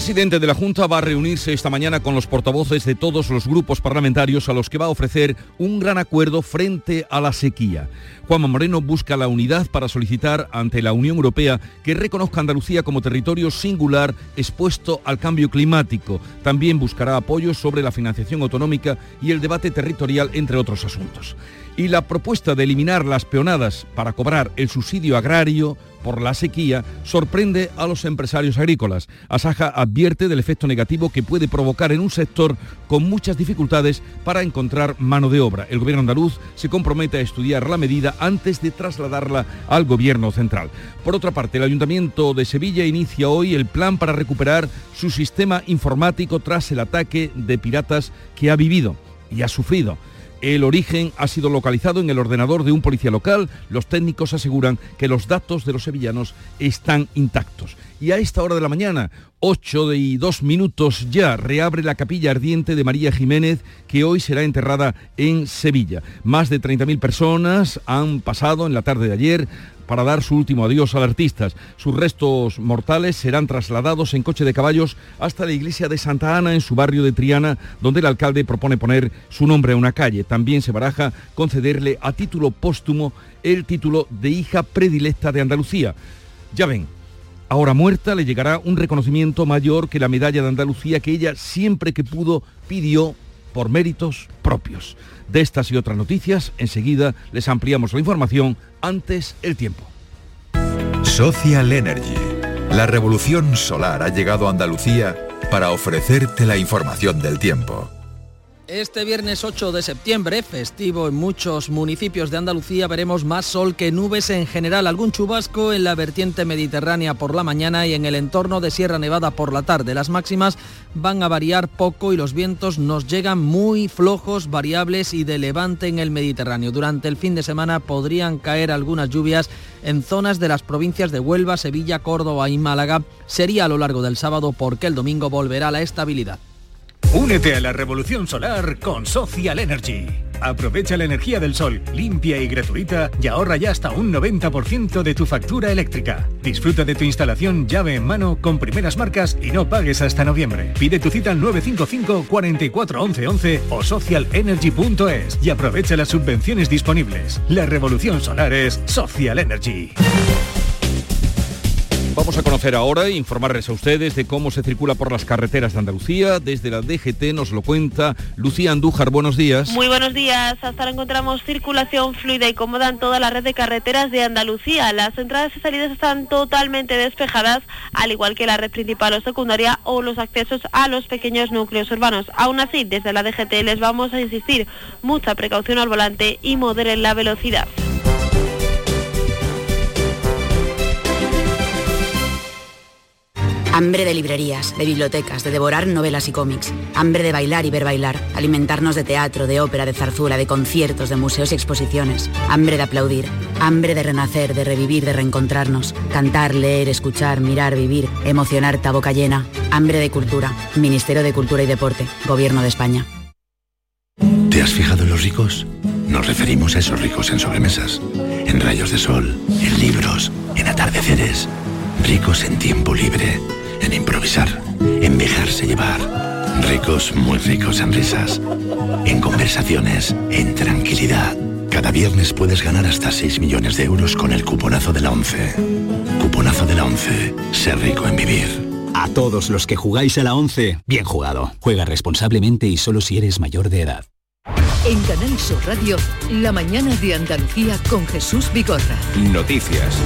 Presidente de la Junta va a reunirse esta mañana con los portavoces de todos los grupos parlamentarios a los que va a ofrecer un gran acuerdo frente a la sequía. Juanma Moreno busca la unidad para solicitar ante la Unión Europea que reconozca Andalucía como territorio singular expuesto al cambio climático. También buscará apoyo sobre la financiación autonómica y el debate territorial, entre otros asuntos. Y la propuesta de eliminar las peonadas para cobrar el subsidio agrario por la sequía sorprende a los empresarios agrícolas. Asaja advierte del efecto negativo que puede provocar en un sector con muchas dificultades para encontrar mano de obra. El gobierno andaluz se compromete a estudiar la medida antes de trasladarla al gobierno central. Por otra parte, el Ayuntamiento de Sevilla inicia hoy el plan para recuperar su sistema informático tras el ataque de piratas que ha vivido y ha sufrido. El origen ha sido localizado en el ordenador de un policía local. Los técnicos aseguran que los datos de los sevillanos están intactos. Y a esta hora de la mañana, 8 y 2 minutos ya, reabre la capilla ardiente de María Jiménez, que hoy será enterrada en Sevilla. Más de 30.000 personas han pasado en la tarde de ayer para dar su último adiós al artista. Sus restos mortales serán trasladados en coche de caballos hasta la iglesia de Santa Ana en su barrio de Triana, donde el alcalde propone poner su nombre a una calle. También se baraja concederle a título póstumo el título de hija predilecta de Andalucía. Ya ven, ahora muerta le llegará un reconocimiento mayor que la medalla de Andalucía que ella siempre que pudo pidió por méritos propios. De estas y otras noticias, enseguida les ampliamos la información antes el tiempo. Social Energy. La revolución solar ha llegado a Andalucía para ofrecerte la información del tiempo. Este viernes 8 de septiembre, festivo en muchos municipios de Andalucía, veremos más sol que nubes en general, algún chubasco en la vertiente mediterránea por la mañana y en el entorno de Sierra Nevada por la tarde. Las máximas van a variar poco y los vientos nos llegan muy flojos, variables y de levante en el Mediterráneo. Durante el fin de semana podrían caer algunas lluvias en zonas de las provincias de Huelva, Sevilla, Córdoba y Málaga. Sería a lo largo del sábado porque el domingo volverá la estabilidad. Únete a la revolución solar con Social Energy. Aprovecha la energía del sol, limpia y gratuita, y ahorra ya hasta un 90% de tu factura eléctrica. Disfruta de tu instalación llave en mano con primeras marcas y no pagues hasta noviembre. Pide tu cita al 955 44 11 11 o socialenergy.es y aprovecha las subvenciones disponibles. La revolución solar es Social Energy. Vamos a conocer ahora e informarles a ustedes de cómo se circula por las carreteras de Andalucía. Desde la DGT nos lo cuenta Lucía Andújar. Buenos días. Muy buenos días. Hasta ahora encontramos circulación fluida y cómoda en toda la red de carreteras de Andalucía. Las entradas y salidas están totalmente despejadas, al igual que la red principal o secundaria o los accesos a los pequeños núcleos urbanos. Aún así, desde la DGT les vamos a insistir mucha precaución al volante y moderen la velocidad. Hambre de librerías, de bibliotecas, de devorar novelas y cómics. Hambre de bailar y ver bailar. Alimentarnos de teatro, de ópera, de zarzuela, de conciertos, de museos y exposiciones. Hambre de aplaudir. Hambre de renacer, de revivir, de reencontrarnos. Cantar, leer, escuchar, mirar, vivir. Emocionar, boca llena. Hambre de cultura. Ministerio de Cultura y Deporte. Gobierno de España. ¿Te has fijado en los ricos? Nos referimos a esos ricos en sobremesas, en rayos de sol, en libros, en atardeceres. Ricos en tiempo libre en improvisar, en dejarse llevar. Ricos, muy ricos en risas, en conversaciones, en tranquilidad. Cada viernes puedes ganar hasta 6 millones de euros con el cuponazo de la 11. Cuponazo de la 11. Ser rico en vivir. A todos los que jugáis a la 11, bien jugado. Juega responsablemente y solo si eres mayor de edad. En Canal Sur Radio, la mañana de Andalucía con Jesús Bigorra. Noticias.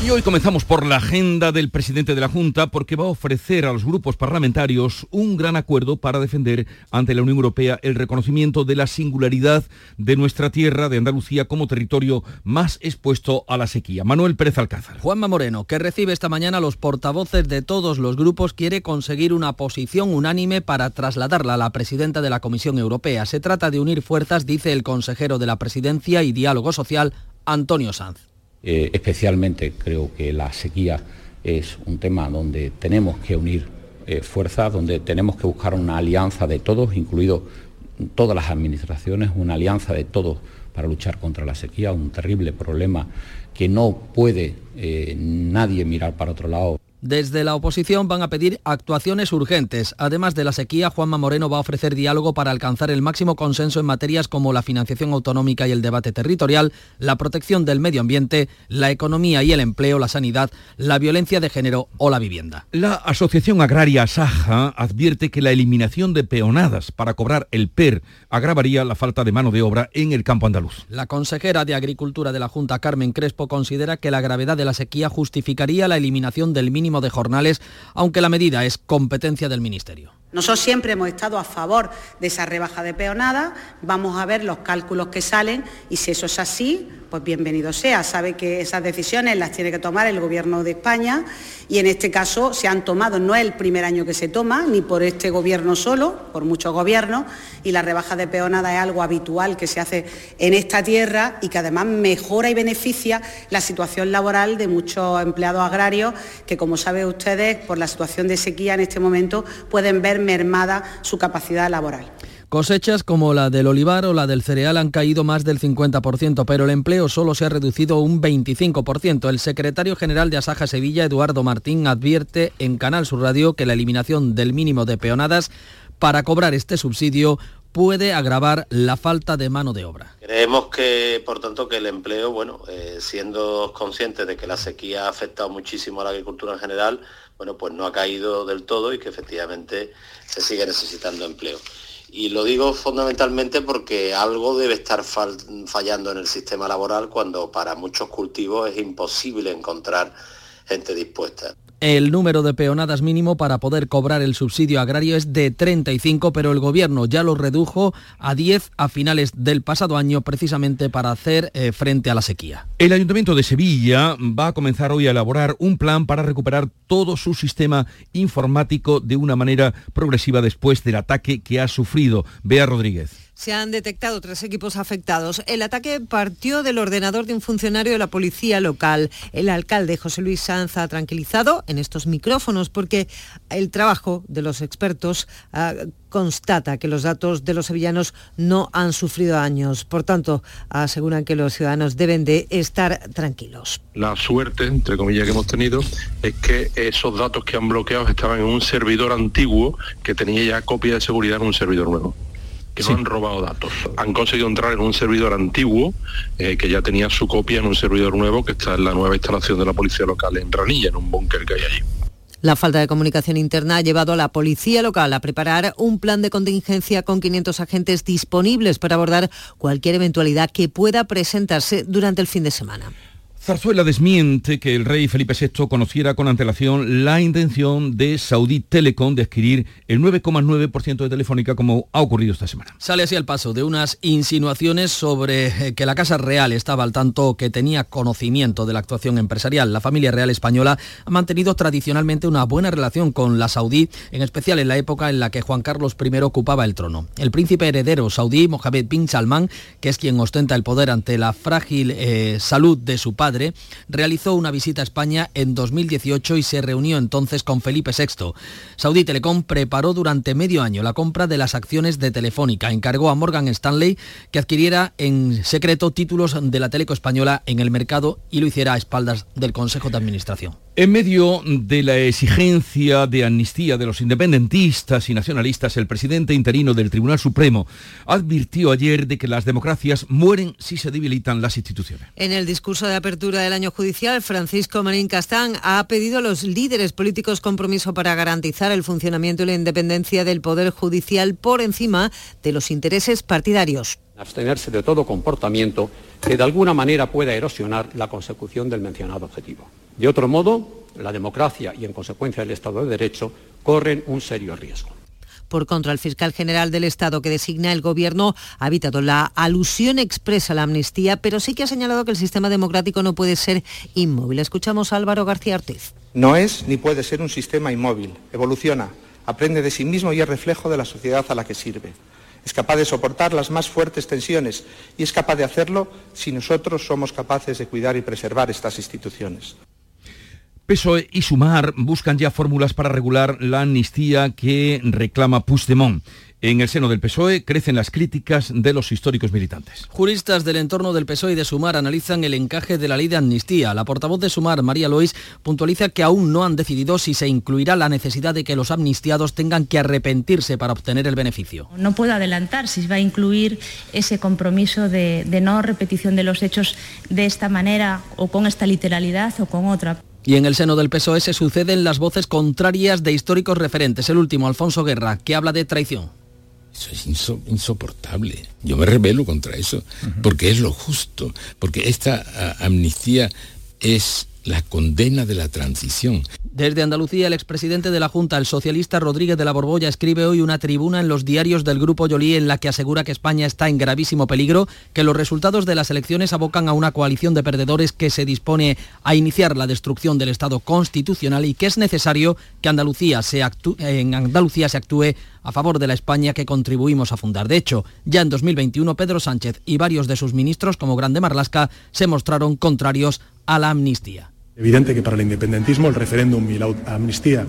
Y hoy comenzamos por la agenda del presidente de la Junta porque va a ofrecer a los grupos parlamentarios un gran acuerdo para defender ante la Unión Europea el reconocimiento de la singularidad de nuestra tierra, de Andalucía, como territorio más expuesto a la sequía. Manuel Pérez Alcázar. Juanma Moreno, que recibe esta mañana los portavoces de todos los grupos, quiere conseguir una posición unánime para trasladarla a la presidenta de la Comisión Europea. Se trata de unir fuerzas, dice el consejero de la presidencia y diálogo social, Antonio Sanz. Eh, especialmente creo que la sequía es un tema donde tenemos que unir eh, fuerzas, donde tenemos que buscar una alianza de todos, incluido todas las administraciones, una alianza de todos para luchar contra la sequía, un terrible problema que no puede eh, nadie mirar para otro lado. Desde la oposición van a pedir actuaciones urgentes. Además de la sequía, Juanma Moreno va a ofrecer diálogo para alcanzar el máximo consenso en materias como la financiación autonómica y el debate territorial, la protección del medio ambiente, la economía y el empleo, la sanidad, la violencia de género o la vivienda. La Asociación Agraria Saja advierte que la eliminación de peonadas para cobrar el PER agravaría la falta de mano de obra en el campo andaluz. La consejera de Agricultura de la Junta, Carmen Crespo, considera que la gravedad de la sequía justificaría la eliminación del mínimo de jornales, aunque la medida es competencia del Ministerio. Nosotros siempre hemos estado a favor de esa rebaja de peonada, vamos a ver los cálculos que salen y si eso es así, pues bienvenido sea. Sabe que esas decisiones las tiene que tomar el Gobierno de España y en este caso se han tomado, no es el primer año que se toma, ni por este Gobierno solo, por muchos gobiernos, y la rebaja de peonada es algo habitual que se hace en esta tierra y que además mejora y beneficia la situación laboral de muchos empleados agrarios que, como saben ustedes, por la situación de sequía en este momento pueden ver mermada su capacidad laboral. Cosechas como la del olivar o la del cereal han caído más del 50%, pero el empleo solo se ha reducido un 25%. El secretario general de Asaja Sevilla, Eduardo Martín, advierte en Canal Sur Radio que la eliminación del mínimo de peonadas para cobrar este subsidio puede agravar la falta de mano de obra. Creemos que, por tanto, que el empleo, bueno, eh, siendo conscientes de que la sequía ha afectado muchísimo a la agricultura en general, bueno, pues no ha caído del todo y que efectivamente se sigue necesitando empleo. Y lo digo fundamentalmente porque algo debe estar fallando en el sistema laboral cuando para muchos cultivos es imposible encontrar gente dispuesta. El número de peonadas mínimo para poder cobrar el subsidio agrario es de 35, pero el gobierno ya lo redujo a 10 a finales del pasado año precisamente para hacer eh, frente a la sequía. El Ayuntamiento de Sevilla va a comenzar hoy a elaborar un plan para recuperar todo su sistema informático de una manera progresiva después del ataque que ha sufrido. Bea Rodríguez. Se han detectado tres equipos afectados. El ataque partió del ordenador de un funcionario de la policía local. El alcalde José Luis Sanz ha tranquilizado en estos micrófonos porque el trabajo de los expertos ah, constata que los datos de los sevillanos no han sufrido daños. Por tanto, aseguran que los ciudadanos deben de estar tranquilos. La suerte, entre comillas, que hemos tenido es que esos datos que han bloqueado estaban en un servidor antiguo que tenía ya copia de seguridad en un servidor nuevo que no han robado datos. Han conseguido entrar en un servidor antiguo eh, que ya tenía su copia en un servidor nuevo que está en la nueva instalación de la policía local en Ranilla, en un búnker que hay allí. La falta de comunicación interna ha llevado a la policía local a preparar un plan de contingencia con 500 agentes disponibles para abordar cualquier eventualidad que pueda presentarse durante el fin de semana. Zarzuela desmiente que el rey Felipe VI conociera con antelación la intención de Saudi Telecom de adquirir el 9,9% de Telefónica como ha ocurrido esta semana. Sale así al paso de unas insinuaciones sobre eh, que la Casa Real estaba al tanto que tenía conocimiento de la actuación empresarial. La familia real española ha mantenido tradicionalmente una buena relación con la saudí, en especial en la época en la que Juan Carlos I ocupaba el trono. El príncipe heredero saudí, Mohammed bin Salman, que es quien ostenta el poder ante la frágil eh, salud de su padre, realizó una visita a España en 2018 y se reunió entonces con Felipe VI. Saudi Telecom preparó durante medio año la compra de las acciones de Telefónica. Encargó a Morgan Stanley que adquiriera en secreto títulos de la Teleco española en el mercado y lo hiciera a espaldas del Consejo de Administración. En medio de la exigencia de amnistía de los independentistas y nacionalistas, el presidente interino del Tribunal Supremo advirtió ayer de que las democracias mueren si se debilitan las instituciones. En el discurso de apertura del año judicial, Francisco Marín Castán ha pedido a los líderes políticos compromiso para garantizar el funcionamiento y la independencia del Poder Judicial por encima de los intereses partidarios. Abstenerse de todo comportamiento que de alguna manera pueda erosionar la consecución del mencionado objetivo. De otro modo, la democracia y, en consecuencia, el Estado de Derecho corren un serio riesgo. Por contra, el fiscal general del Estado que designa el Gobierno ha evitado la alusión expresa a la amnistía, pero sí que ha señalado que el sistema democrático no puede ser inmóvil. Escuchamos a Álvaro García Ortiz. No es ni puede ser un sistema inmóvil. Evoluciona, aprende de sí mismo y es reflejo de la sociedad a la que sirve. Es capaz de soportar las más fuertes tensiones y es capaz de hacerlo si nosotros somos capaces de cuidar y preservar estas instituciones. PSOE y Sumar buscan ya fórmulas para regular la amnistía que reclama Puigdemont. En el seno del PSOE crecen las críticas de los históricos militantes. Juristas del entorno del PSOE y de Sumar analizan el encaje de la ley de amnistía. La portavoz de Sumar, María Lois, puntualiza que aún no han decidido si se incluirá la necesidad de que los amnistiados tengan que arrepentirse para obtener el beneficio. No puedo adelantar si va a incluir ese compromiso de, de no repetición de los hechos de esta manera o con esta literalidad o con otra. Y en el seno del PSOE se suceden las voces contrarias de históricos referentes. El último, Alfonso Guerra, que habla de traición. Eso es insoportable. Yo me rebelo contra eso, porque es lo justo, porque esta amnistía es la condena de la transición. Desde Andalucía, el expresidente de la Junta, el socialista Rodríguez de la Borbolla, escribe hoy una tribuna en los diarios del Grupo Yolí en la que asegura que España está en gravísimo peligro, que los resultados de las elecciones abocan a una coalición de perdedores que se dispone a iniciar la destrucción del Estado constitucional y que es necesario que Andalucía se en Andalucía se actúe a favor de la España que contribuimos a fundar. De hecho, ya en 2021 Pedro Sánchez y varios de sus ministros, como Grande Marlasca, se mostraron contrarios a la amnistía. Evidente que para el independentismo el referéndum y la amnistía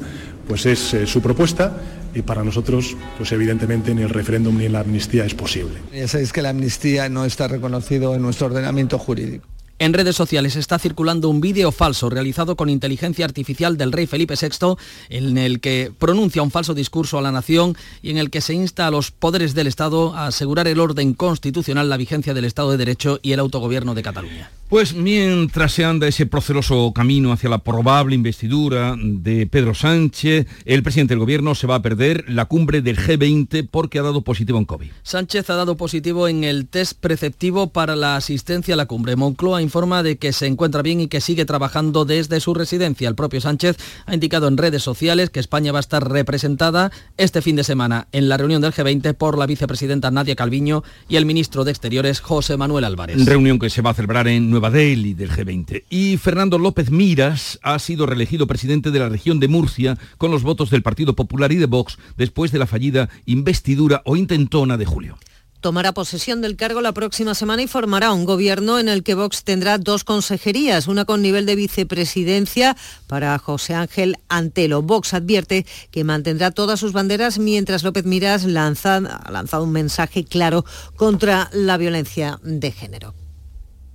pues es eh, su propuesta y para nosotros pues evidentemente ni el referéndum ni la amnistía es posible. Ya sabéis que la amnistía no está reconocido en nuestro ordenamiento jurídico. En redes sociales está circulando un vídeo falso realizado con inteligencia artificial del rey Felipe VI en el que pronuncia un falso discurso a la nación y en el que se insta a los poderes del Estado a asegurar el orden constitucional, la vigencia del Estado de Derecho y el autogobierno de Cataluña. Pues mientras se anda ese proceloso camino hacia la probable investidura de Pedro Sánchez, el presidente del gobierno se va a perder la cumbre del G20 porque ha dado positivo en COVID. Sánchez ha dado positivo en el test preceptivo para la asistencia a la cumbre. Moncloa informa de que se encuentra bien y que sigue trabajando desde su residencia. El propio Sánchez ha indicado en redes sociales que España va a estar representada este fin de semana en la reunión del G20 por la vicepresidenta Nadia Calviño y el ministro de Exteriores José Manuel Álvarez. Reunión que se va a celebrar en Nueva Delhi del G20. Y Fernando López Miras ha sido reelegido presidente de la región de Murcia con los votos del Partido Popular y de Vox después de la fallida investidura o intentona de julio tomará posesión del cargo la próxima semana y formará un gobierno en el que Vox tendrá dos consejerías, una con nivel de vicepresidencia para José Ángel Antelo. Vox advierte que mantendrá todas sus banderas mientras López Miras lanza, ha lanzado un mensaje claro contra la violencia de género.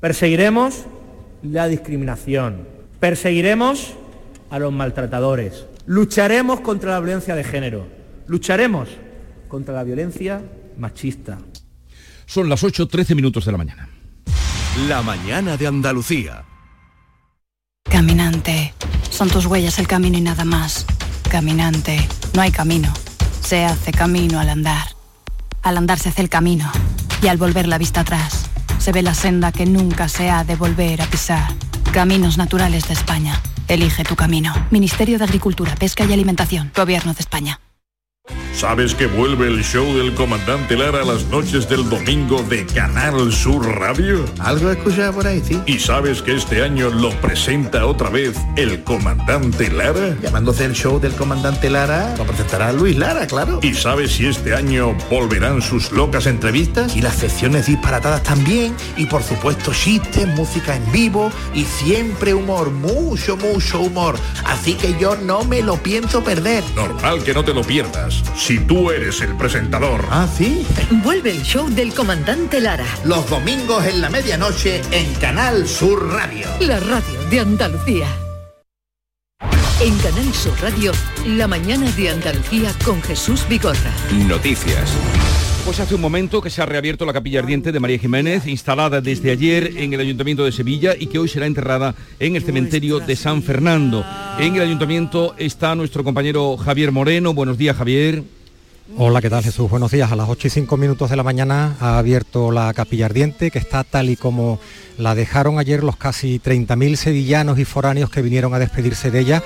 Perseguiremos la discriminación, perseguiremos a los maltratadores, lucharemos contra la violencia de género, lucharemos contra la violencia machista. Son las 8.13 minutos de la mañana. La mañana de Andalucía. Caminante, son tus huellas el camino y nada más. Caminante, no hay camino, se hace camino al andar. Al andar se hace el camino y al volver la vista atrás se ve la senda que nunca se ha de volver a pisar. Caminos Naturales de España. Elige tu camino. Ministerio de Agricultura, Pesca y Alimentación. Gobierno de España. ¿Sabes que vuelve el show del comandante Lara las noches del domingo de Canal Sur Radio? Algo he escuchado por ahí, sí. ¿Y sabes que este año lo presenta otra vez el comandante Lara? Llamándose el show del comandante Lara, lo presentará Luis Lara, claro. ¿Y sabes si este año volverán sus locas entrevistas? Y las secciones disparatadas también, y por supuesto chistes, música en vivo y siempre humor, mucho, mucho humor. Así que yo no me lo pienso perder. Normal que no te lo pierdas si tú eres el presentador. Ah, sí. Vuelve el show del comandante Lara. Los domingos en la medianoche en Canal Sur Radio. La radio de Andalucía. En Canal Sur Radio, la mañana de Andalucía con Jesús Bigorra. Noticias. Pues hace un momento que se ha reabierto la capilla ardiente de María Jiménez, instalada desde ayer en el Ayuntamiento de Sevilla y que hoy será enterrada en el cementerio de San Fernando. En el Ayuntamiento está nuestro compañero Javier Moreno. Buenos días, Javier. Hola, ¿qué tal Jesús? Buenos días. A las 8 y 5 minutos de la mañana ha abierto la capilla ardiente, que está tal y como la dejaron ayer los casi 30.000 sevillanos y foráneos que vinieron a despedirse de ella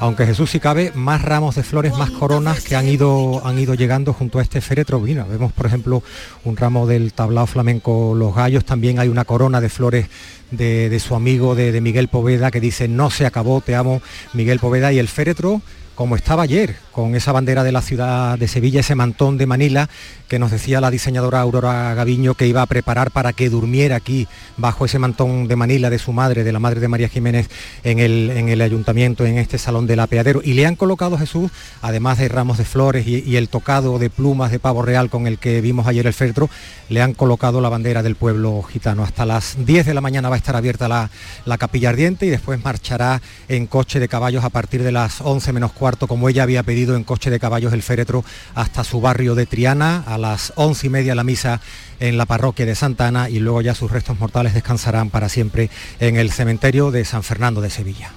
aunque Jesús si cabe, más ramos de flores, más coronas que han ido, han ido llegando junto a este féretro. Vino. Vemos, por ejemplo, un ramo del tablao flamenco Los Gallos, también hay una corona de flores de, su amigo de, de, Miguel Poveda que dice, no se acabó, te amo, Miguel Poveda, y el féretro como estaba ayer, con esa bandera de la ciudad de Sevilla, ese mantón de Manila que nos decía la diseñadora Aurora Gaviño que iba a preparar para que durmiera aquí bajo ese mantón de Manila de su madre, de la madre de María Jiménez, en el, en el ayuntamiento, en este salón del apeadero. Y le han colocado Jesús, además de ramos de flores y, el tocado de plumas de pavo real con el que vimos ayer el feltro, le han colocado la bandera del pueblo gitano. Hasta las 10 de la mañana va a estar abierta la, la capilla ardiente y después marchará en coche de caballos a partir de las 11 menos cuarto, como ella había pedido en coche de caballos el féretro hasta su barrio de Triana, a las once y media la misa en la parroquia de Santa Ana y luego ya sus restos mortales descansarán para siempre en el cementerio de San Fernando de Sevilla.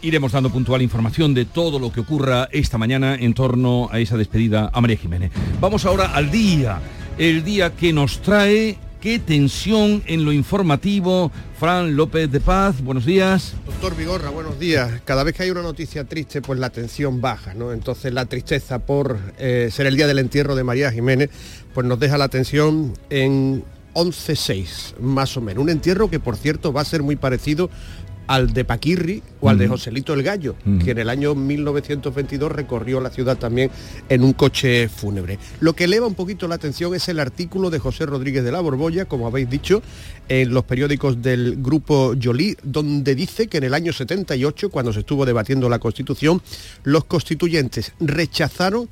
Iremos dando puntual información de todo lo que ocurra esta mañana en torno a esa despedida a María Jiménez. Vamos ahora al día, el día que nos trae qué tensión en lo informativo. Fran López de Paz, buenos días. Doctor Vigorra, buenos días. Cada vez que hay una noticia triste, pues la tensión baja, ¿no? Entonces la tristeza por eh, ser el día del entierro de María Jiménez, pues nos deja la tensión en 11.6, más o menos. Un entierro que, por cierto, va a ser muy parecido al de Paquirri o al de Joselito el Gallo, que en el año 1922 recorrió la ciudad también en un coche fúnebre. Lo que eleva un poquito la atención es el artículo de José Rodríguez de la Borbolla, como habéis dicho, en los periódicos del grupo Joly, donde dice que en el año 78, cuando se estuvo debatiendo la Constitución, los constituyentes rechazaron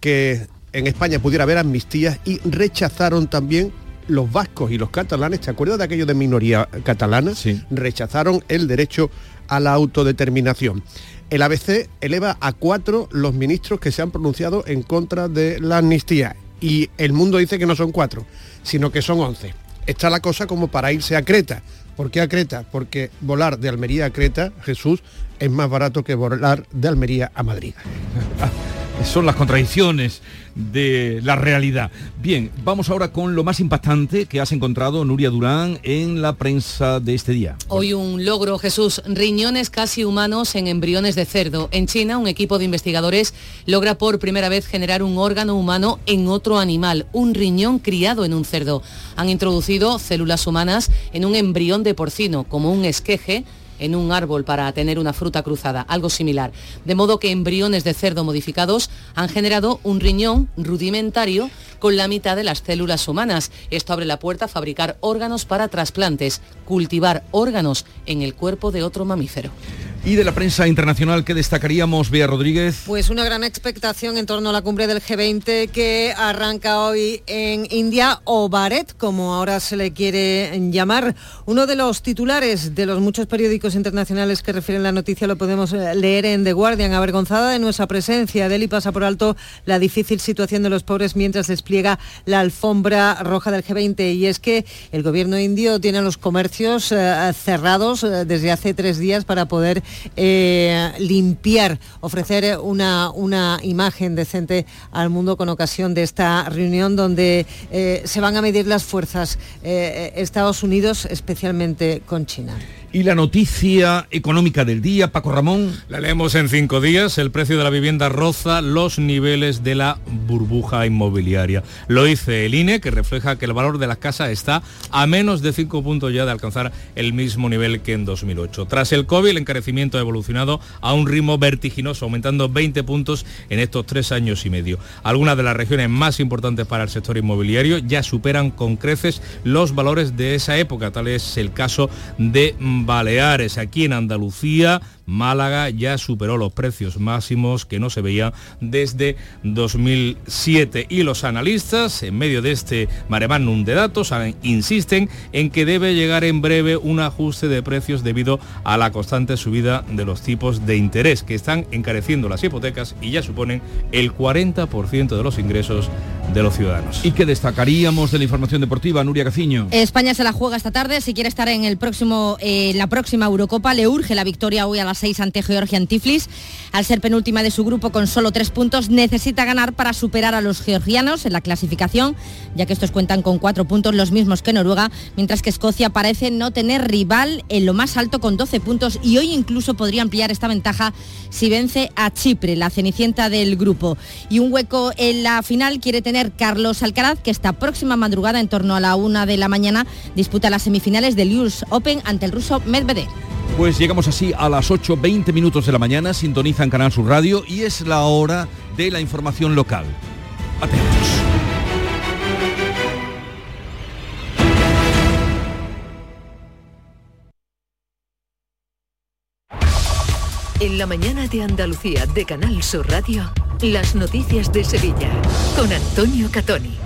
que en España pudiera haber amnistías y rechazaron también los vascos y los catalanes, ¿te acuerdas de aquello de minoría catalana? Sí. Rechazaron el derecho a la autodeterminación. El ABC eleva a cuatro los ministros que se han pronunciado en contra de la amnistía y el mundo dice que no son cuatro, sino que son once. Está la cosa como para irse a Creta. ¿Por qué a Creta? Porque volar de Almería a Creta, Jesús, es más barato que volar de Almería a Madrid. Son las contradicciones de la realidad. Bien, vamos ahora con lo más impactante que has encontrado, Nuria Durán, en la prensa de este día. Hoy un logro, Jesús, riñones casi humanos en embriones de cerdo. En China, un equipo de investigadores logra por primera vez generar un órgano humano en otro animal, un riñón criado en un cerdo. Han introducido células humanas en un embrión de porcino, como un esqueje en un árbol para tener una fruta cruzada, algo similar. De modo que embriones de cerdo modificados han generado un riñón rudimentario con la mitad de las células humanas. Esto abre la puerta a fabricar órganos para trasplantes, cultivar órganos en el cuerpo de otro mamífero. Y de la prensa internacional, ¿qué destacaríamos, Bea Rodríguez? Pues una gran expectación en torno a la cumbre del G20 que arranca hoy en India, o Baret, como ahora se le quiere llamar. Uno de los titulares de los muchos periódicos internacionales que refieren la noticia lo podemos eh, leer en The Guardian. Avergonzada de nuestra presencia, Delhi pasa por alto la difícil situación de los pobres mientras despliega la alfombra roja del G20. Y es que el gobierno indio tiene los comercios eh, cerrados eh, desde hace tres días para poder eh, limpiar, ofrecer una, una imagen decente al mundo con ocasión de esta reunión donde eh, se van a medir las fuerzas eh, Estados Unidos, especialmente con China. Y la noticia económica del día, Paco Ramón. La leemos en cinco días. El precio de la vivienda roza los niveles de la burbuja inmobiliaria. Lo dice el INE, que refleja que el valor de las casas está a menos de cinco puntos ya de alcanzar el mismo nivel que en 2008. Tras el COVID, el encarecimiento ha evolucionado a un ritmo vertiginoso, aumentando 20 puntos en estos tres años y medio. Algunas de las regiones más importantes para el sector inmobiliario ya superan con creces los valores de esa época. Tal es el caso de Baleares, aquí en Andalucía, Málaga ya superó los precios máximos que no se veía desde 2007 y los analistas en medio de este maremanum de datos insisten en que debe llegar en breve un ajuste de precios debido a la constante subida de los tipos de interés que están encareciendo las hipotecas y ya suponen el 40% de los ingresos de los ciudadanos. ¿Y qué destacaríamos de la información deportiva, Nuria Caciño? España se la juega esta tarde, si quiere estar en el próximo, eh, la próxima Eurocopa, le urge la victoria hoy a las 6 ante Georgia en Tiflis. Al ser penúltima de su grupo con solo tres puntos, necesita ganar para superar a los georgianos en la clasificación, ya que estos cuentan con cuatro puntos, los mismos que Noruega, mientras que Escocia parece no tener rival en lo más alto con 12 puntos y hoy incluso podría ampliar esta ventaja si vence a Chipre, la cenicienta del grupo. Y un hueco en la final quiere tener Carlos Alcaraz, que esta próxima madrugada, en torno a la una de la mañana, disputa las semifinales del US Open ante el ruso Medvedev. Pues llegamos así a las 8.20 minutos de la mañana, sintonizan Canal Sur Radio y es la hora de la información local. Atentos. En la mañana de Andalucía de Canal Sur Radio, las noticias de Sevilla con Antonio Catoni.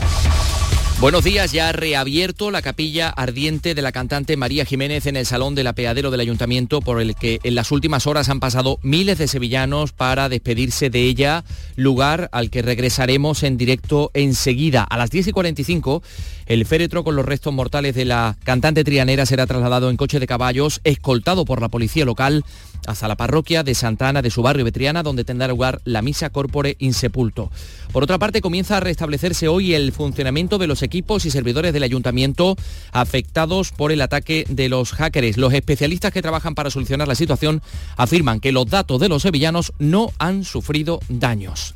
Buenos días, ya ha reabierto la capilla ardiente de la cantante María Jiménez en el Salón del Apeadero del Ayuntamiento, por el que en las últimas horas han pasado miles de sevillanos para despedirse de ella, lugar al que regresaremos en directo enseguida. A las 10 y 45, el féretro con los restos mortales de la cantante trianera será trasladado en coche de caballos, escoltado por la policía local, hasta la parroquia de Santa Ana de su barrio Betriana, donde tendrá lugar la misa corpore insepulto. Por otra parte, comienza a restablecerse hoy el funcionamiento de los equipos y servidores del ayuntamiento afectados por el ataque de los hackers. Los especialistas que trabajan para solucionar la situación afirman que los datos de los sevillanos no han sufrido daños.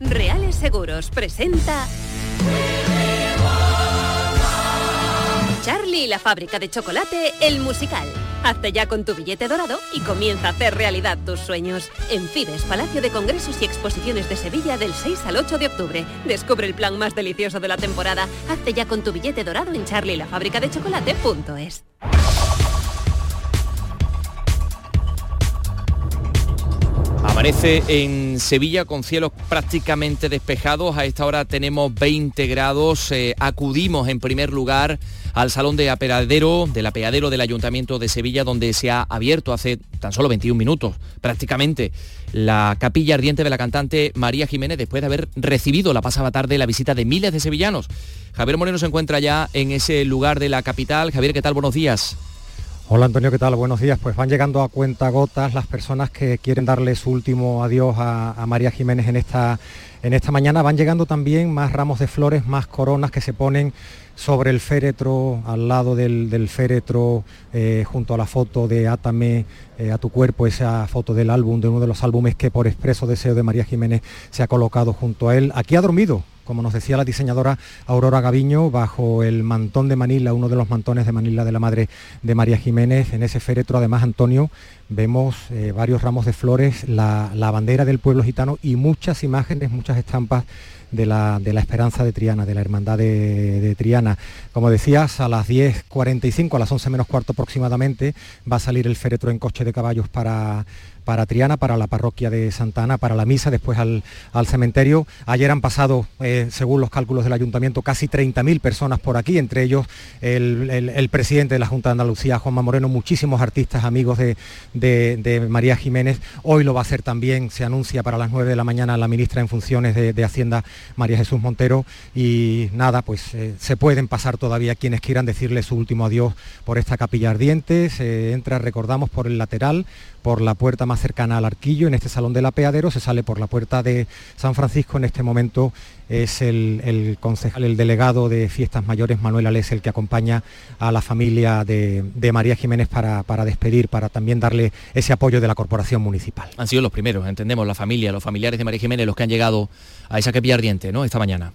Reales Seguros presenta Charlie la fábrica de chocolate, el musical. Hazte ya con tu billete dorado y comienza a hacer realidad tus sueños. En Fides, Palacio de Congresos y Exposiciones de Sevilla del 6 al 8 de octubre. Descubre el plan más delicioso de la temporada. Hazte ya con tu billete dorado en charlielafabricadechocolate.es. Amanece en Sevilla con cielos prácticamente despejados. A esta hora tenemos 20 grados. Eh, acudimos en primer lugar al salón de apeadero, del apeadero del Ayuntamiento de Sevilla, donde se ha abierto hace tan solo 21 minutos prácticamente la capilla ardiente de la cantante María Jiménez después de haber recibido la pasada tarde la visita de miles de sevillanos. Javier Moreno se encuentra ya en ese lugar de la capital. Javier, ¿qué tal? Buenos días. Hola Antonio, ¿qué tal? Buenos días. Pues van llegando a cuenta gotas las personas que quieren darle su último adiós a, a, María Jiménez en esta, en esta mañana. Van llegando también más ramos de flores, más coronas que se ponen sobre el féretro, al lado del, del féretro, eh, junto a la foto de Átame eh, a tu cuerpo, esa foto del álbum, de uno de los álbumes que por expreso deseo de María Jiménez se ha colocado junto a él. Aquí ha dormido, como nos decía la diseñadora Aurora Gaviño, bajo el mantón de Manila, uno de los mantones de Manila de la madre de María Jiménez. En ese féretro, además, Antonio, vemos eh, varios ramos de flores, la, la bandera del pueblo gitano y muchas imágenes, muchas estampas de la, de la, Esperanza de Triana, de la Hermandad de, de, Triana. Como decías, a las 10.45, a las 11 menos cuarto aproximadamente, va a salir el féretro en coche de caballos para, para Triana, para la parroquia de Santa Ana, para la misa, después al, cementerio. Ayer han pasado, eh, según los cálculos del ayuntamiento, casi 30.000 personas por aquí, entre ellos el, presidente de la Junta de Andalucía, Juanma Moreno, muchísimos artistas, amigos de, María Jiménez. Hoy lo va a hacer también, se anuncia para las 9 de la mañana la ministra en funciones de, Hacienda, María Jesús Montero. Y nada, pues eh, se pueden pasar todavía quienes quieran decirle su último adiós por esta capilla ardiente. Se entra, recordamos, por el lateral, por la puerta más cercana al arquillo, en este salón del apeadero, se sale por la puerta de San Francisco, en este momento es el, concejal, el delegado de Fiestas Mayores, Manuel Alés, el que acompaña a la familia de, María Jiménez para, para, despedir, para también darle ese apoyo de la corporación municipal. Han sido los primeros, entendemos, la familia, los familiares de María Jiménez, los que han llegado a esa capilla ardiente, ¿no?, esta mañana.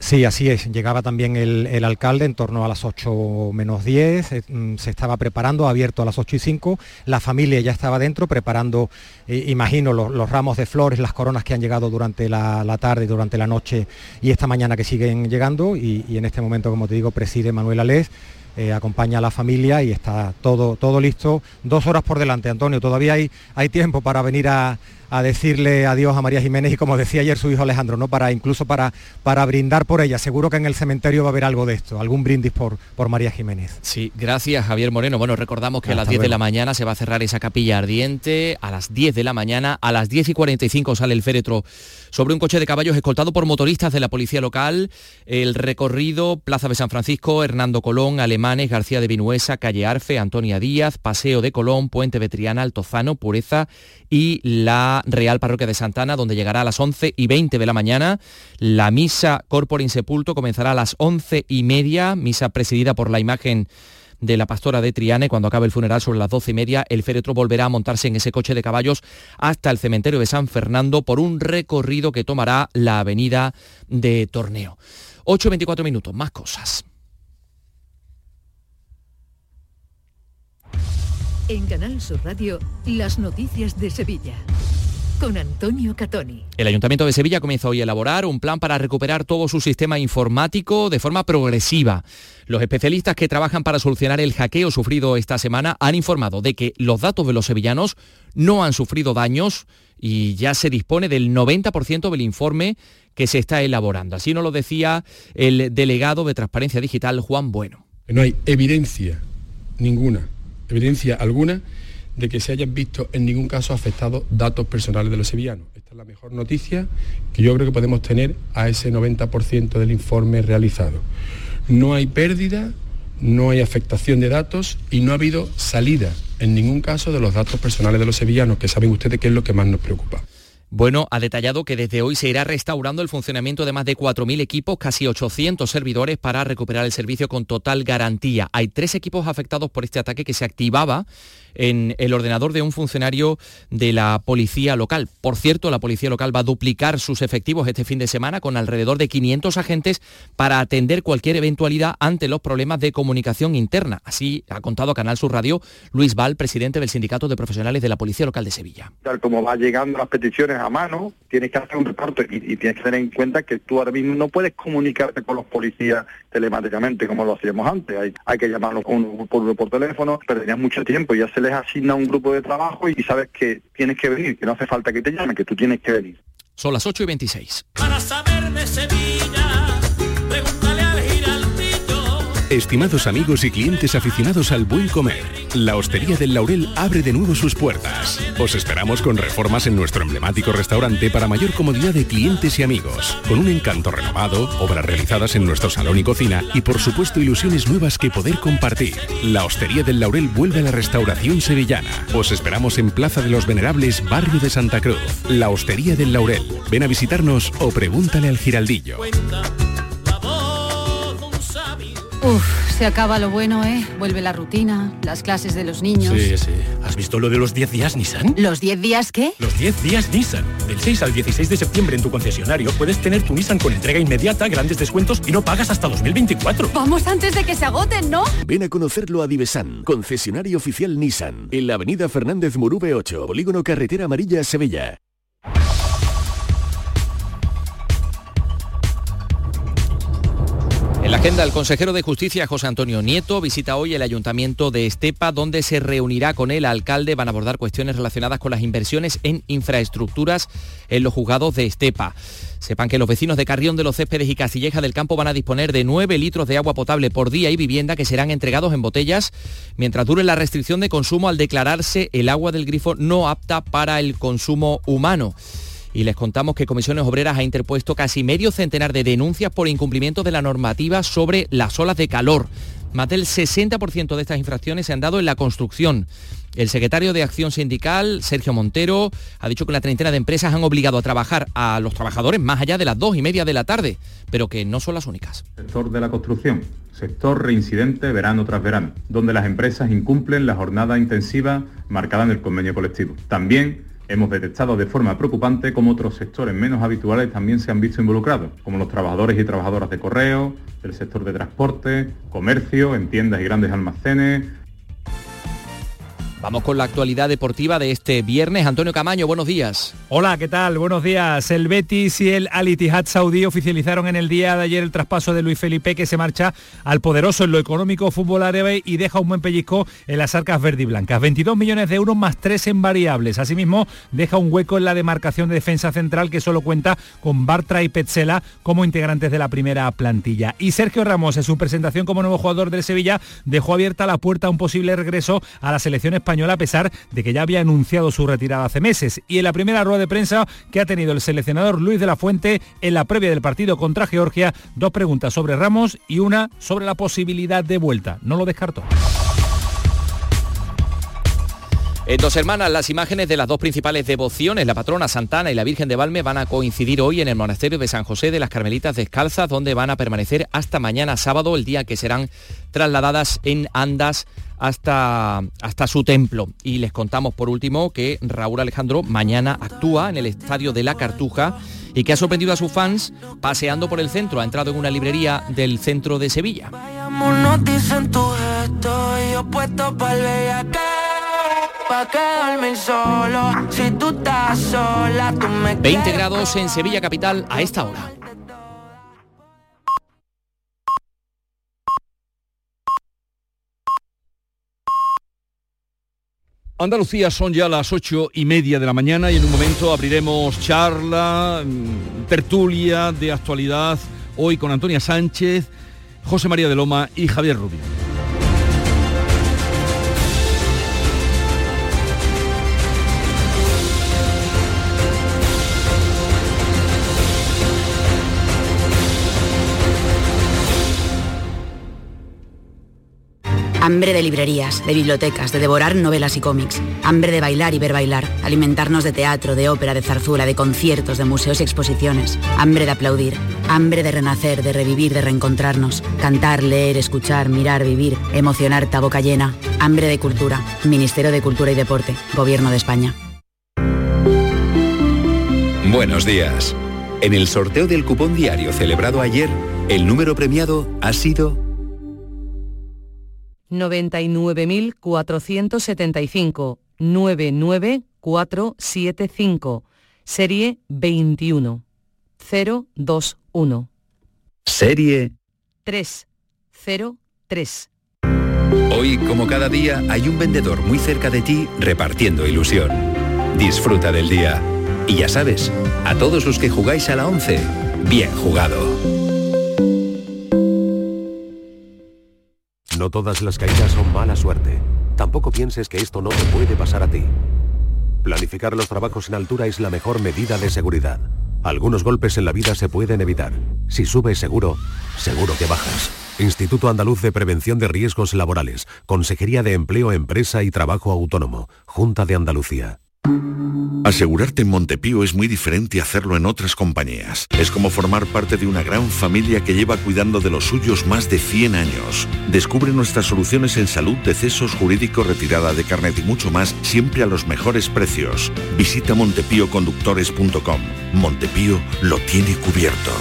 Sí, así es. Llegaba también el, el, alcalde en torno a las 8 menos 10, eh, se estaba preparando, abierto a las 8 y 5, la familia ya estaba dentro preparando, eh, imagino, los, los, ramos de flores, las coronas que han llegado durante la, la, tarde, durante la noche y esta mañana que siguen llegando y, y en este momento, como te digo, preside Manuel Alés. Eh, acompaña a la familia y está todo, todo listo. Dos horas por delante, Antonio. Todavía hay, hay tiempo para venir a, a decirle adiós a María Jiménez y como decía ayer su hijo Alejandro, ¿no? Para incluso para, para brindar por ella. Seguro que en el cementerio va a haber algo de esto, algún brindis por, por María Jiménez. Sí, gracias Javier Moreno. Bueno, recordamos que Hasta a las 10 luego. de la mañana se va a cerrar esa capilla ardiente, a las 10 de la mañana, a las 10 y 45 sale el féretro sobre un coche de caballos escoltado por motoristas de la policía local. El recorrido, Plaza de San Francisco, Hernando Colón, Alemanes, García de Vinuesa, Calle Arfe, Antonia Díaz, Paseo de Colón, Puente Betriana, Altozano, Pureza y la Real Parroquia de Santana, donde llegará a las 11 y 20 de la mañana. La misa Corpore Insepulto comenzará a las 11 y media, misa presidida por la imagen de la pastora de Triane. Cuando acabe el funeral sobre las doce y media, el féretro volverá a montarse en ese coche de caballos hasta el cementerio de San Fernando por un recorrido que tomará la avenida de Torneo. 8.24 minutos, más cosas. En Canal Sur Radio, las noticias de Sevilla. Con Antonio Catoni. El Ayuntamiento de Sevilla comienza hoy a elaborar un plan para recuperar todo su sistema informático de forma progresiva. Los especialistas que trabajan para solucionar el hackeo sufrido esta semana han informado de que los datos de los sevillanos no han sufrido daños y ya se dispone del 90% del informe que se está elaborando. Así nos lo decía el delegado de Transparencia Digital, Juan Bueno. No hay evidencia ninguna, evidencia alguna de que se hayan visto en ningún caso afectados datos personales de los sevillanos. Esta es la mejor noticia que yo creo que podemos tener a ese 90% del informe realizado. No hay pérdida, no hay afectación de datos y no ha habido salida en ningún caso de los datos personales de los sevillanos, que saben ustedes que es lo que más nos preocupa. Bueno, ha detallado que desde hoy se irá restaurando el funcionamiento de más de 4.000 equipos, casi 800 servidores para recuperar el servicio con total garantía. Hay tres equipos afectados por este ataque que se activaba en el ordenador de un funcionario de la policía local. Por cierto, la policía local va a duplicar sus efectivos este fin de semana con alrededor de 500 agentes para atender cualquier eventualidad ante los problemas de comunicación interna. Así ha contado Canal Sur Radio Luis Val, presidente del Sindicato de Profesionales de la Policía Local de Sevilla. Tal como va llegando las peticiones a mano, tienes que hacer un reparto y, tienes que tener en cuenta que tú ahora mismo no puedes comunicarte con los policías telemáticamente como lo hacíamos antes. Hay, que llamarlos por por teléfono, perderías mucho tiempo y ya se les asigna un grupo de trabajo y sabes que tienes que venir, que no hace falta que te llamen, que tú tienes que venir. Son las 8 y 26. Para saber de Sevilla, Estimados amigos y clientes aficionados al buen comer, la Hostería del Laurel abre de nuevo sus puertas. Os esperamos con reformas en nuestro emblemático restaurante para mayor comodidad de clientes y amigos, con un encanto renovado, obras realizadas en nuestro salón y cocina y por supuesto ilusiones nuevas que poder compartir. La Hostería del Laurel vuelve a la restauración sevillana. Os esperamos en Plaza de los Venerables, barrio de Santa Cruz. La Hostería del Laurel. Ven a visitarnos o pregúntale al giraldillo. Uf, se acaba lo bueno, ¿eh? Vuelve la rutina, las clases de los niños. Sí, sí. ¿Has visto lo de los 10 días Nissan? ¿Los 10 días qué? Los 10 días Nissan. Del 6 al 16 de septiembre en tu concesionario puedes tener tu Nissan con entrega inmediata, grandes descuentos y no pagas hasta 2024. Vamos antes de que se agoten, ¿no? Ven a conocerlo a Divesan, concesionario oficial Nissan, en la avenida Fernández Murube 8, Polígono Carretera Amarilla, Sevilla. En la agenda, el consejero de Justicia, José Antonio Nieto, visita hoy el ayuntamiento de Estepa, donde se reunirá con el alcalde. Van a abordar cuestiones relacionadas con las inversiones en infraestructuras en los juzgados de Estepa. Sepan que los vecinos de Carrión de los Céspedes y Castilleja del Campo van a disponer de 9 litros de agua potable por día y vivienda que serán entregados en botellas mientras dure la restricción de consumo al declararse el agua del grifo no apta para el consumo humano y les contamos que Comisiones Obreras ha interpuesto casi medio centenar de denuncias por incumplimiento de la normativa sobre las olas de calor. Más del 60% de estas infracciones se han dado en la construcción. El secretario de Acción Sindical, Sergio Montero, ha dicho que una treintena de empresas han obligado a trabajar a los trabajadores más allá de las dos y media de la tarde, pero que no son las únicas. Sector de la construcción, sector reincidente verano tras verano, donde las empresas incumplen la jornada intensiva marcada en el convenio colectivo. También Hemos detectado de forma preocupante cómo otros sectores menos habituales también se han visto involucrados, como los trabajadores y trabajadoras de correo, del sector de transporte, comercio, en tiendas y grandes almacenes, Vamos con la actualidad deportiva de este viernes. Antonio Camaño, buenos días. Hola, ¿qué tal? Buenos días. El Betis y el Al Ittihad Saudí oficializaron en el día de ayer el traspaso de Luis Felipe que se marcha al poderoso en lo económico fútbol árabe y deja un buen pellizco en las arcas verde y blancas. 22 millones de euros más 3 en variables. Asimismo, deja un hueco en la demarcación de defensa central que solo cuenta con Bartra y Petzela como integrantes de la primera plantilla. Y Sergio Ramos, en su presentación como nuevo jugador del Sevilla, dejó abierta la puerta a un posible regreso a la selección española a pesar de que ya había anunciado su retirada hace meses. Y en la primera rueda de prensa que ha tenido el seleccionador Luis de la Fuente en la previa del partido contra Georgia, dos preguntas sobre Ramos y una sobre la posibilidad de vuelta. No lo descartó. En Dos Hermanas, las imágenes de las dos principales devociones, la patrona Santana y la Virgen de Valme, van a coincidir hoy en el monasterio de San José de las Carmelitas Descalzas, donde van a permanecer hasta mañana sábado, el día que serán trasladadas en andas hasta, hasta su templo. Y les contamos por último que Raúl Alejandro mañana actúa en el Estadio de la Cartuja y que ha sorprendido a sus fans paseando por el centro. Ha entrado en una librería del centro de Sevilla. Pa' quedarme solo. Si tú estás sola, tú me 20 grados en Sevilla capital a esta hora. Andalucía son ya las ocho y media de la mañana y en un momento abriremos charla, mm, tertulia de actualidad, hoy con Antonia Sánchez, José María de Loma y Javier Rubio. Hambre de librerías, de bibliotecas, de devorar novelas y cómics. Hambre de bailar y ver bailar. Alimentarnos de teatro, de ópera, de zarzuela, de conciertos, de museos y exposiciones. Hambre de aplaudir. Hambre de renacer, de revivir, de reencontrarnos. Cantar, leer, escuchar, mirar, vivir. Emocionar, boca llena. Hambre de cultura. Ministerio de Cultura y Deporte. Gobierno de España. Buenos días. En el sorteo del cupón diario celebrado ayer, el número premiado ha sido 99.475 99475 serie 21 021 serie 303 Hoy, como cada día, hay un vendedor muy cerca de ti repartiendo ilusión. Disfruta del día. Y ya sabes, a todos los que jugáis a la 11, bien jugado. No todas las caídas son mala suerte. Tampoco pienses que esto no te puede pasar a ti. Planificar los trabajos en altura es la mejor medida de seguridad. Algunos golpes en la vida se pueden evitar. Si subes seguro, seguro que bajas. Instituto Andaluz de Prevención de Riesgos Laborales. Consejería de Empleo, Empresa y Trabajo Autónomo. Junta de Andalucía. Asegurarte en Montepío es muy diferente a hacerlo en otras compañías. Es como formar parte de una gran familia que lleva cuidando de los suyos más de 100 años. Descubre nuestras soluciones en salud, decesos, jurídico, retirada de carnet y mucho más, siempre a los mejores precios. Visita montepíoconductores.com. Montepío lo tiene cubierto.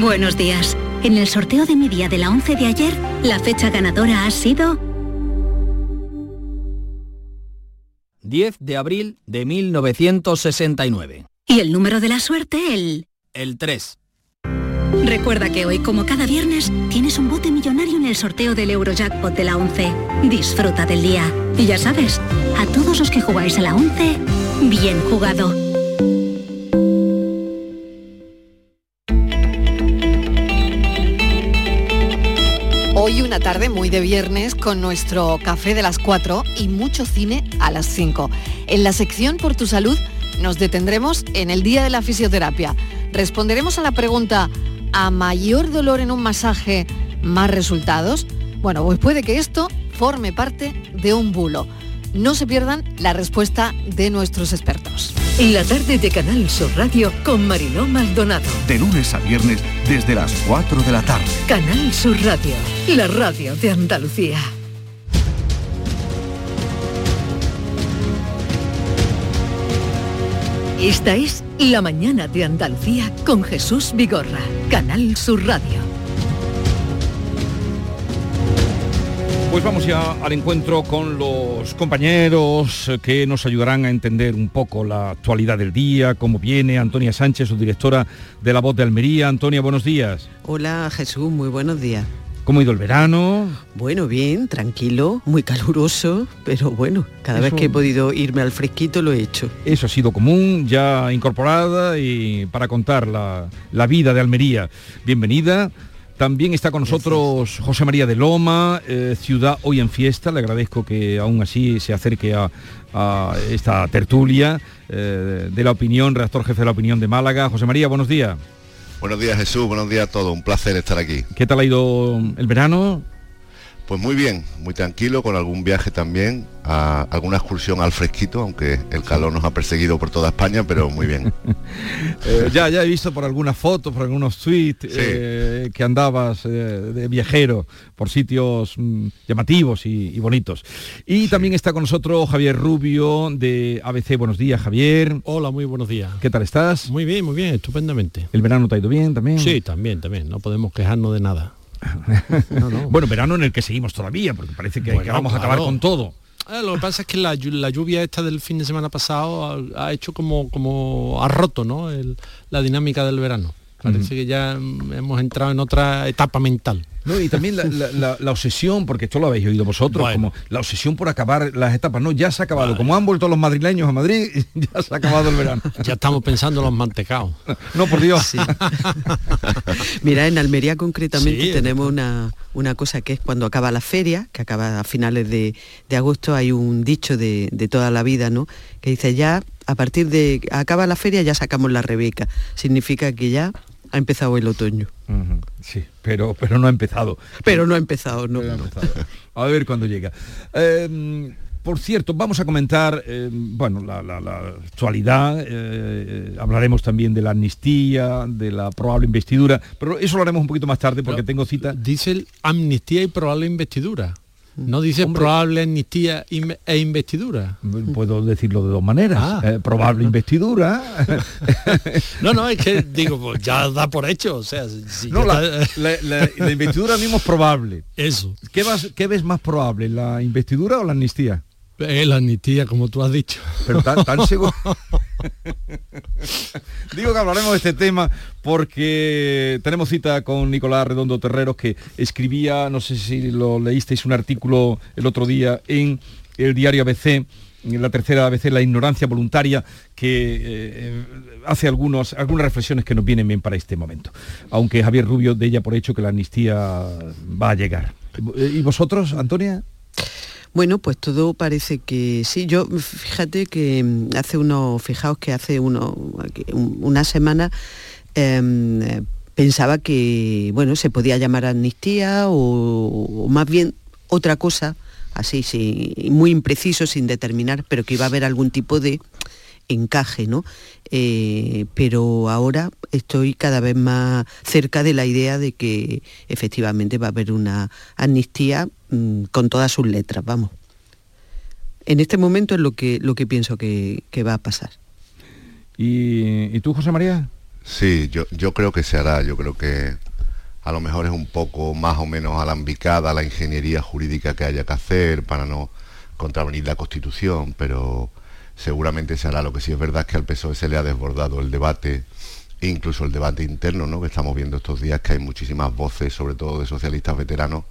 Buenos días. En el sorteo de mi día de la 11 de ayer, la fecha ganadora ha sido 10 de abril de 1969. y el número de la suerte, el... El 3. Recuerda que hoy, como cada viernes, tienes un bote millonario en el sorteo del Eurojackpot de la 11. Disfruta del día. Y ya sabes, a todos los que jugáis a la 11, bien jugado. Hoy una tarde muy de viernes con nuestro café de las 4 y mucho cine a las 5. En la sección Por tu salud nos detendremos en el día de la fisioterapia. Responderemos a la pregunta, ¿a mayor dolor en un masaje, más resultados? Bueno, pues puede que esto forme parte de un bulo. No se pierdan la respuesta de nuestros expertos. La tarde de Canal Sur Radio con Mariló Maldonado. De lunes a viernes desde las 4 de la tarde. Canal Sur Radio, la radio de Andalucía. Esta es La mañana de Andalucía con Jesús Vigorra, Canal Sur Radio. Pues vamos ya al encuentro con los compañeros que nos ayudarán a entender un poco la actualidad del día, cómo viene Antonia Sánchez, su directora de La Voz de Almería. Antonia, buenos días. Hola Jesús, muy buenos días. ¿Cómo ha ido el verano? Bueno, bien, tranquilo, muy caluroso, pero bueno, cada vez que he podido irme al fresquito lo he hecho. Eso ha sido común, ya incorporada y para contar la, la vida de Almería. Bienvenida. También está con nosotros José María de Loma, eh, Ciudad Hoy en Fiesta. Le agradezco que aún así se acerque a, a esta tertulia eh, de la opinión, redactor jefe de la opinión de Málaga. José María, buenos días. Buenos días Jesús, buenos días a todos, un placer estar aquí. ¿Qué tal ha ido el verano? Pues muy bien, muy tranquilo, con algún viaje también, a alguna excursión al fresquito, aunque el calor nos ha perseguido por toda España, pero muy bien. Eh, ya, ya he visto por algunas fotos, por algunos tweets eh, que andabas eh, de viajero por sitios mm, llamativos y, y bonitos. Y también está con nosotros Javier Rubio de ABC. Buenos días, Javier. Hola, muy buenos días. ¿Qué tal estás? Muy bien, muy bien, estupendamente. ¿El verano te ha ido bien también? Sí, también, también. No podemos quejarnos de nada. Bueno, verano en el que seguimos todavía, porque parece que, que vamos a acabar con todo. Ah, lo que pasa es que la, llu- la lluvia esta del fin de semana pasado ha, ha hecho como, como ha roto ¿no? El- la dinámica del verano. Parece que ya hemos entrado en otra etapa mental. No, y también la, la- la- la obsesión, porque esto lo habéis oído vosotros, como la obsesión por acabar las etapas. No, ya se ha acabado. Como han vuelto los madrileños a Madrid, ya se ha acabado el verano. Ya estamos pensando en los mantecaos. No, por Dios. Sí. Mira, en Almería concretamente Sí, tenemos una, una cosa que es cuando acaba la feria, que acaba a finales de, de agosto, hay un dicho de, de toda la vida, ¿no? Que dice ya, a partir de acaba la feria ya sacamos la rebeca. Significa que ya ha empezado el otoño. Sí, pero, pero no ha empezado. Pero no ha empezado, no. Ha empezado. A ver cuándo llega. Eh, por cierto, vamos a comentar, eh, bueno, la, la- la actualidad, eh, eh, hablaremos también de la amnistía, de la probable investidura, pero eso lo haremos un poquito más tarde porque tengo cita. Dice el amnistía y probable investidura. No dice probable amnistía e investidura. Puedo decirlo de dos maneras. Ah. Eh, probable investidura. No, no, es que digo, pues ya da por hecho. O sea, si No, ya la, está- la- la- la investidura mismo es probable. Eso. ¿Qué, vas- ¿Qué ves más probable, la investidura o la amnistía? Eh, la amnistía, como tú has dicho. Pero tan, tan seguro. Digo que hablaremos de este tema porque tenemos cita con Nicolás Redondo Terreros que escribía, no sé si lo leísteis, un artículo el otro día en el diario ABC, la tercera ABC, La ignorancia voluntaria, que eh, hace algunos, algunas reflexiones que nos vienen bien para este momento. Aunque Javier Rubio de ella por hecho que la amnistía va a llegar. ¿Y vosotros, Antonia? Bueno, pues todo parece que sí. Yo, fíjate que mm, hace unos, fijaos que hace uno, una semana em, pensaba que, bueno, se podía llamar amnistía o, o más bien otra cosa, así, sí, muy impreciso, sin determinar, pero que iba a haber algún tipo de encaje, ¿no? Eh, pero ahora estoy cada vez más cerca de la idea de que efectivamente va a haber una amnistía mm, con todas sus letras, vamos. En este momento es lo que, lo que pienso que, que va a pasar. ¿Y, y tú, José María? Sí, yo, yo creo que se hará, yo creo que a lo mejor es un poco más o menos alambicada la ingeniería jurídica que haya que hacer para no contravenir la Constitución, pero seguramente se hará. Lo que sí es verdad es que al PSOE E se le ha desbordado el debate, incluso el debate interno, ¿no? que estamos viendo estos días, que hay muchísimas voces, sobre todo de socialistas veteranos,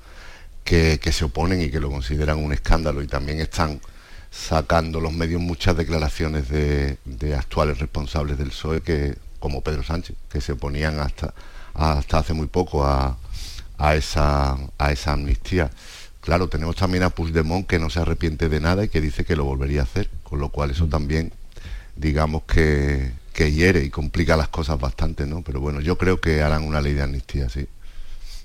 que, que se oponen y que lo consideran un escándalo y también están sacando los medios muchas declaraciones de, de actuales responsables del PSOE E que como Pedro Sánchez que se oponían hasta hasta hace muy poco a, a esa a esa amnistía claro tenemos también a Puigdemont que no se arrepiente de nada y que dice que lo volvería a hacer con lo cual eso también digamos que que hiere y complica las cosas bastante no pero bueno yo creo que harán una ley de amnistía sí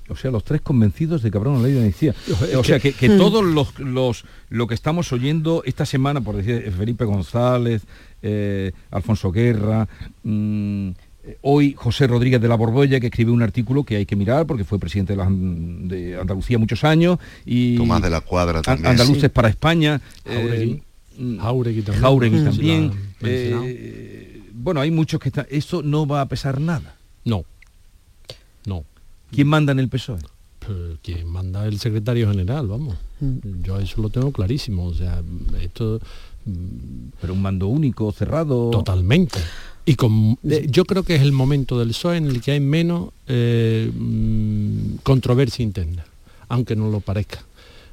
O sea, los tres convencidos de que habrá una ley de amnistía. O sea, que, que todos los, los lo que estamos oyendo esta semana, por decir eh, Felipe González, eh, Alfonso Guerra, mm, hoy José Rodríguez de la Borbolla, que escribió un artículo que hay que mirar porque fue presidente de, la- de Andalucía muchos años y Tomás de la Cuadra también. Andaluces Sí. para España. Mm, Jauregui también. Jauregui Mm. también. Sí. Eh, bueno, hay muchos que están. Esto no va a pesar nada. No. No. ¿Quién manda en el PSOE? Pues, quien manda el secretario general, vamos. Yo eso lo tengo clarísimo. O sea, esto. Pero un mando único, cerrado. Totalmente. Y con, eh, yo creo que es el momento del PSOE en el que hay menos eh, mm, controversia interna, aunque no lo parezca.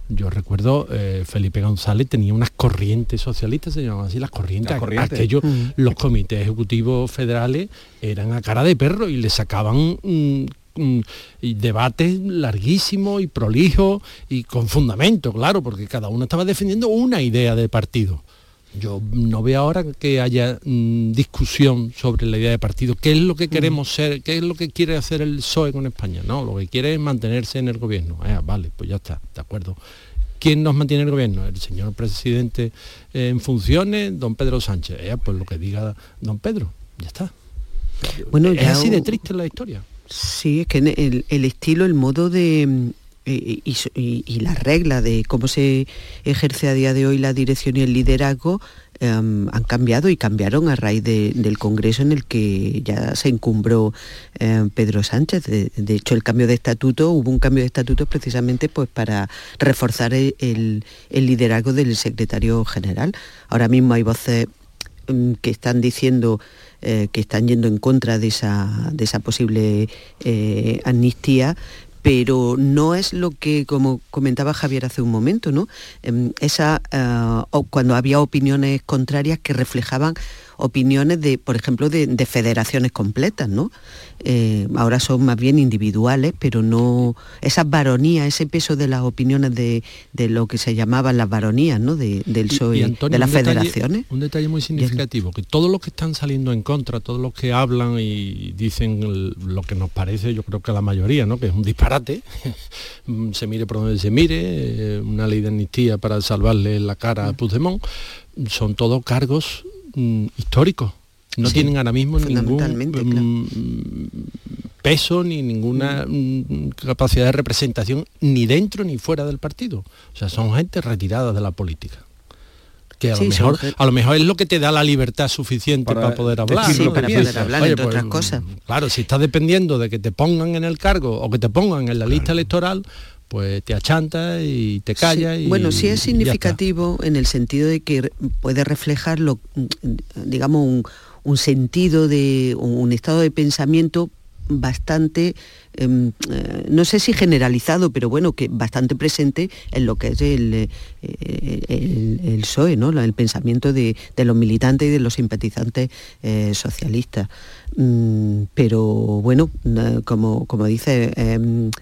Yo recuerdo, eh, Felipe González tenía unas corrientes socialistas, se llamaban así las corrientes. Las corrientes. Aquello, Mm. los comités ejecutivos federales eran a cara de perro y le sacaban mm, mm, debates larguísimos y prolijos y con fundamento, claro, porque cada uno estaba defendiendo una idea de partido. Yo no veo ahora que haya mm, discusión sobre la idea de partido. ¿Qué es lo que queremos ser? ¿Qué es lo que quiere hacer el PSOE con España? No, lo que quiere es mantenerse en el gobierno. Ah, vale, pues ya está, de acuerdo. ¿Quién nos mantiene en el gobierno? El señor presidente eh, en funciones, don Pedro Sánchez. Eh, pues lo que diga don Pedro, ya está. Bueno, es ya así de triste la historia. Sí, es que el estilo, el modo de... eh, Y, y- y la regla de cómo se ejerce a día de hoy la dirección y el liderazgo em, han cambiado y cambiaron a raíz del Congreso en el que ya se encumbró em, Pedro Sánchez. De, hecho, el cambio de estatuto, hubo un cambio de estatuto precisamente pues, para reforzar el, liderazgo del secretario general. Ahora mismo hay voces em, que están diciendo eh, que están yendo en contra de esa, de esa posible eh, amnistía, pero no es lo que, como comentaba Javier hace un momento, ¿no? Em, esa, eh, cuando había opiniones contrarias que reflejaban opiniones de, por ejemplo, de, federaciones completas, ¿no? Eh, ahora son más bien individuales, pero no esa varonía, ese peso de las opiniones de, lo que se llamaban las varonías, ¿no? del PSOE, de las federaciones. un detalle muy significativo, que todos los que están saliendo en contra, todos los que hablan y dicen lo que nos parece, yo creo que la mayoría, ¿no? Que es un disparate, se mire por donde se mire, eh, una ley de amnistía para salvarle la cara a Puigdemont, son todos cargos Mm, históricos. No tienen ahora mismo ningún mm, peso ni ninguna mm, capacidad de representación ni dentro ni fuera del partido. O sea, son gente retirada de la política. Que a, lo mejor, a lo mejor es lo que te da la libertad suficiente para, poder hablar. para poder hablar, entre pues, otras cosas. Claro, si estás dependiendo de que te pongan en el cargo o que te pongan en la lista electoral, pues te achanta y te calla. Y, bueno, sí es significativo en el sentido de que puede reflejar, lo, digamos, un, sentido de un estado de pensamiento bastante, em, eh, no sé si generalizado, pero bueno, que bastante presente en lo que es el, eh, el, PSOE, ¿no? el pensamiento de, los militantes y de los simpatizantes eh, socialistas. Mm, pero bueno, como, como dice em,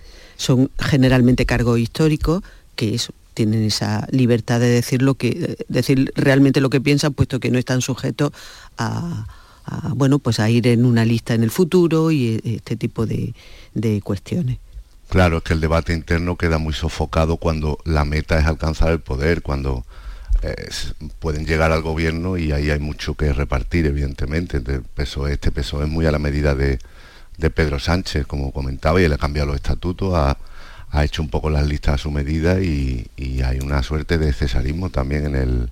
son generalmente cargos históricos que tienen esa libertad de decir lo que decir realmente lo que piensan puesto que no están sujetos a, bueno pues a ir en una lista en el futuro y este tipo de, cuestiones. Claro es que el debate interno queda muy sofocado cuando la meta es alcanzar el poder cuando eh, pueden llegar al gobierno y ahí hay mucho que repartir evidentemente peso este peso es muy a la medida de, de Pedro Sánchez, como comentaba, y él ha cambiado los estatutos, ha, hecho un poco las listas a su medida y, hay una suerte de cesarismo también en el,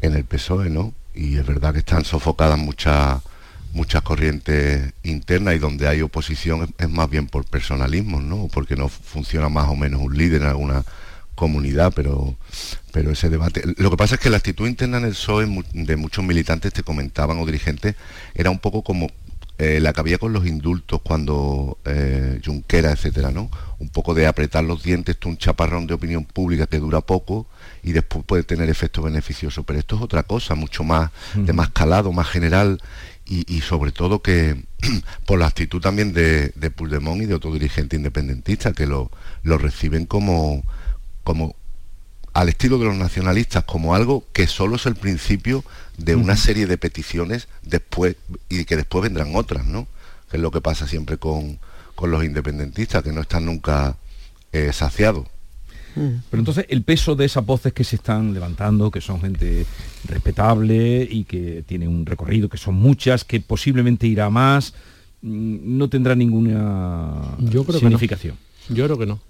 en el PSOE, ¿no? Y es verdad que están sofocadas muchas muchas corrientes internas y donde hay oposición es, más bien por personalismo, ¿no? Porque no funciona más o menos un líder en alguna comunidad, pero, pero ese debate... Lo que pasa es que la actitud interna en el PSOE de muchos militantes te comentaban o dirigentes era un poco como eh, la que había con los indultos cuando eh, Junquera, etcétera, ¿no? Un poco de apretar los dientes, un chaparrón de opinión pública que dura poco y después puede tener efecto beneficioso. Pero esto es otra cosa, mucho más, de más calado, más general y, sobre todo que por la actitud también de, de Puigdemont y de otro dirigente independentista que lo, lo reciben como, como al estilo de los nacionalistas como algo que solo es el principio de una serie de peticiones después y que después vendrán otras, ¿no? Que es lo que pasa siempre con, los independentistas, que no están nunca eh, saciados. Pero entonces el peso de esas voces que se están levantando, que son gente respetable y que tiene un recorrido, que son muchas, que posiblemente irá más, mm, no tendrá ninguna Yo creo significación. Yo creo que no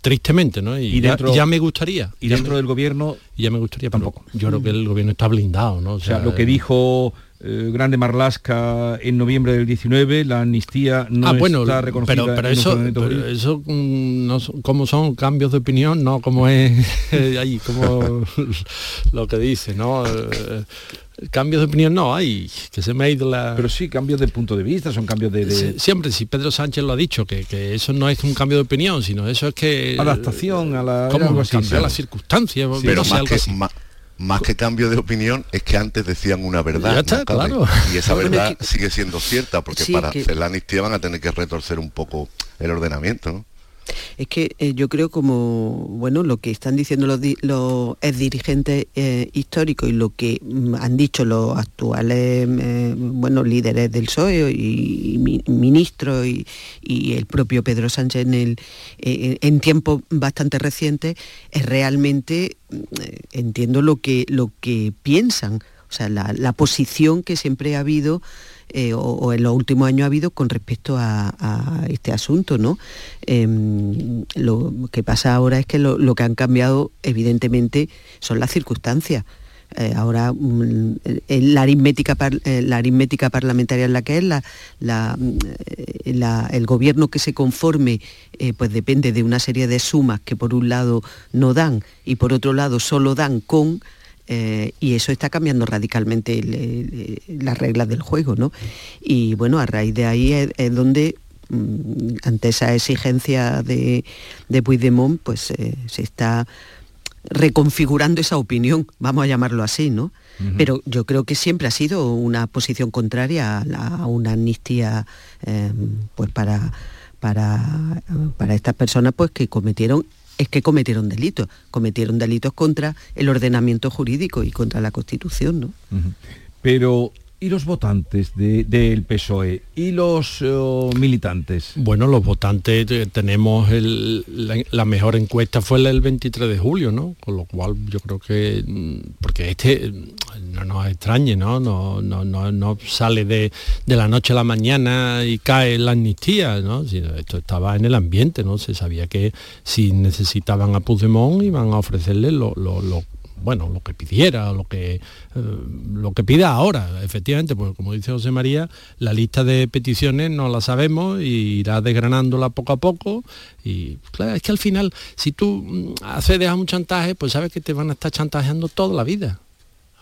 tristemente, ¿no? Y, ya, me gustaría. Y dentro del gobierno ya me gustaría tampoco. Yo creo que el gobierno está blindado, ¿no? O sea, lo que dijo eh, Grande Marlasca en noviembre del 19, la amnistía no ah, bueno, está reconocida. Pero, pero eso, pero eso mm, no, como son cambios de opinión, no como es ahí, como lo que dice, ¿no? Eh, cambios de opinión no hay, que se me ha ido la... Pero sí, cambios de punto de vista, son cambios de... siempre, si Pedro Sánchez lo ha dicho, que, eso no es un cambio de opinión, sino eso es que... Adaptación a la... ¿Cómo cambiar las circunstancias? pero más, que, más, que cambio de opinión es que antes decían una verdad. claro. Y esa verdad sigue siendo cierta, porque para hacer la amnistía van a tener que retorcer un poco el ordenamiento, ¿no? Es que eh, yo creo como, bueno, lo que están diciendo los, los dirigentes eh, históricos y lo que mm, han dicho los actuales, eh, bueno, líderes del PSOE y, ministros y, el propio Pedro Sánchez en, en tiempos bastante recientes, es realmente, entiendo lo que, lo que piensan, o sea, la, la posición que siempre ha habido eh, o, en los últimos años ha habido con respecto a, este asunto. ¿no? Em, lo que pasa ahora es que lo, que han cambiado evidentemente son las circunstancias. Eh, ahora mm, la, aritmética la aritmética parlamentaria es la que es, la, el gobierno que se conforme pues depende de una serie de sumas que por un lado no dan y por otro lado solo dan con y eso está cambiando radicalmente las reglas del juego, ¿no? Y bueno, a raíz de ahí es donde Mm, ante esa exigencia de, de Puigdemont, pues eh, se está reconfigurando esa opinión, vamos a llamarlo así, ¿no? Pero yo creo que siempre ha sido una posición contraria a, una amnistía em, pues para, para, para estas personas pues que cometieron es que cometieron delitos, cometieron delitos contra el ordenamiento jurídico y contra la Constitución, ¿no? Pero ¿Y los votantes del PSOE? ¿Y los eh, militantes? Bueno, los votantes eh, tenemos la, mejor encuesta fue la del 23 de julio, ¿no? Con lo cual yo creo que, mm, porque este mm, no nos extrañe, ¿no? No, no, no, sale de, la noche a la mañana y cae la amnistía, ¿no? Esto estaba en el ambiente, ¿no? Se sabía que si necesitaban a Puigdemont iban a ofrecerle lo, lo, lo bueno, lo que pidiera, lo que, eh, lo que pida ahora, efectivamente, porque como dice José María, la lista de peticiones no la sabemos y irá desgranándola poco a poco. Y claro, es que al final, si tú mm, accedes a un chantaje, pues sabes que te van a estar chantajeando toda la vida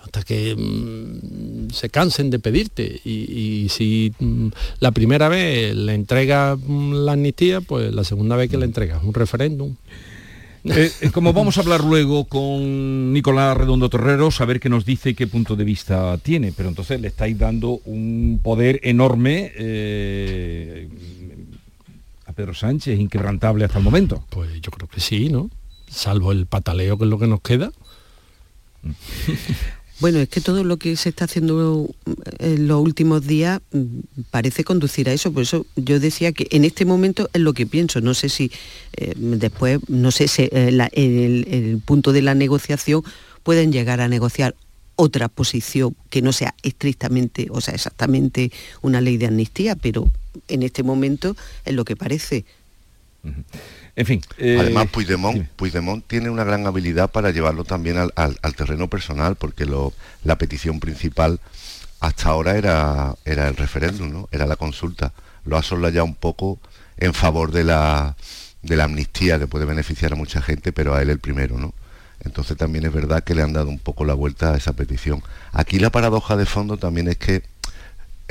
hasta que mm, se cansen de pedirte y, si mm, la primera vez le entregas la amnistía, pues la segunda vez que le entregas un referéndum. Eh, eh, como vamos a hablar luego con Nicolás Redondo Torrero, saber qué nos dice y qué punto de vista tiene, pero entonces le estáis dando un poder enorme eh, a Pedro Sánchez, inquebrantable hasta el momento. Pues yo creo que sí, ¿no? Salvo el pataleo que es lo que nos queda. Bueno, es que todo lo que se está haciendo en los últimos días mm, parece conducir a eso. Por eso yo decía que en este momento es lo que pienso. No sé si eh, después, no sé si eh, el, punto de la negociación pueden llegar a negociar otra posición que no sea estrictamente, o sea, exactamente una ley de amnistía, pero en este momento es lo que parece. En fin. Eh, Además, Puigdemont, tiene una gran habilidad para llevarlo también al, terreno personal, porque la petición principal hasta ahora era, era el referéndum, ¿no? era la consulta. Lo ha ya un poco en favor de la, de la amnistía, que puede beneficiar a mucha gente, pero a él el primero. ¿no? Entonces también es verdad que le han dado un poco la vuelta a esa petición. Aquí la paradoja de fondo también es que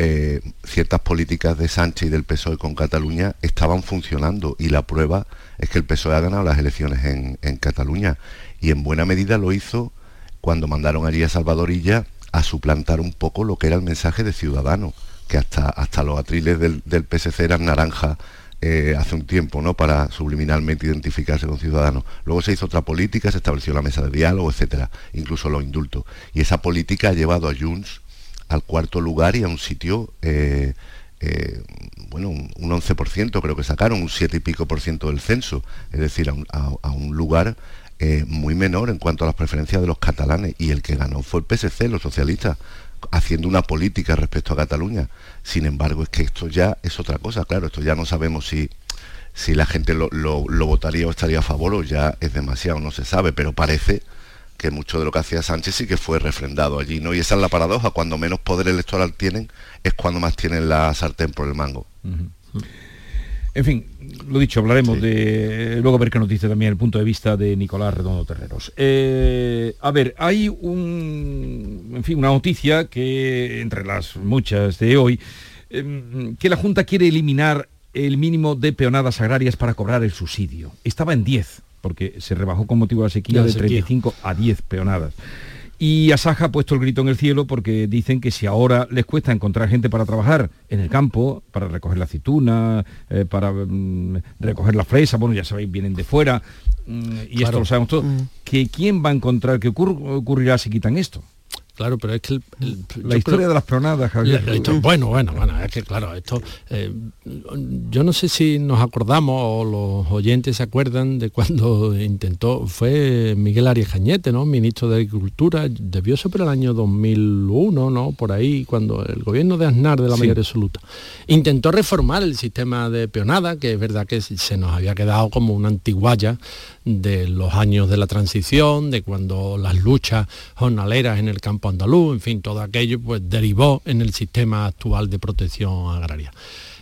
eh, ciertas políticas de Sánchez y del PSOE con Cataluña estaban funcionando y la prueba es que el PSOE ha ganado las elecciones en, Cataluña y en buena medida lo hizo cuando mandaron allí a Salvadorilla a suplantar un poco lo que era el mensaje de Ciudadanos, que hasta, hasta los atriles del, PSC eran naranja eh, hace un tiempo, ¿no? Para subliminalmente identificarse con Ciudadanos. Luego se hizo otra política, se estableció la mesa de diálogo, etcétera, incluso los indultos. Y esa política ha llevado a Junts al cuarto lugar y a un sitio eh, eh, bueno, un, 11% creo que sacaron, un 7 y pico por ciento del censo, es decir, a un, lugar eh, muy menor en cuanto a las preferencias de los catalanes y el que ganó fue el PSC, los socialistas, haciendo una política respecto a Cataluña. Sin embargo, es que esto ya es otra cosa, claro, esto ya no sabemos si, si la gente lo, lo votaría o estaría a favor o ya es demasiado, no se sabe, pero parece que mucho de lo que hacía Sánchez sí que fue refrendado allí, ¿no? Y esa es la paradoja, cuando menos poder electoral tienen, es cuando más tienen la sartén por el mango. En fin, lo dicho, hablaremos de luego a ver qué nos dice también el punto de vista de Nicolás Redondo Terreros. Eh, a ver, hay un, en fin, una noticia que entre las muchas de hoy, em, que la Junta quiere eliminar el mínimo de peonadas agrarias para cobrar el subsidio. Estaba en 10 porque se rebajó con motivo de la sequía de 35 a 10 peonadas. Y Asaja ha puesto el grito en el cielo porque dicen que si ahora les cuesta encontrar gente para trabajar en el campo, para recoger la aceituna, eh, para mm, recoger la fresa, bueno, ya sabéis, vienen de fuera, mm, y esto lo sabemos todos, mm. que quién va a encontrar, qué ocurrirá si quitan esto. Claro, pero es que el, la historia de las peonadas, Javier. bueno, bueno, bueno, es que claro, esto, eh, yo no sé si nos acordamos o los oyentes se acuerdan de cuando intentó, fue Miguel Arias Cañete, ¿no? Ministro de Agricultura, debió ser por el año 2001, ¿no? Por ahí, cuando el gobierno de Aznar de la mayoría absoluta intentó reformar el sistema de peonada, que es verdad que se nos había quedado como una antiguaya de los años de la transición, de cuando las luchas jornaleras en el campo andaluz, en fin, todo aquello pues derivó en el sistema actual de protección agraria.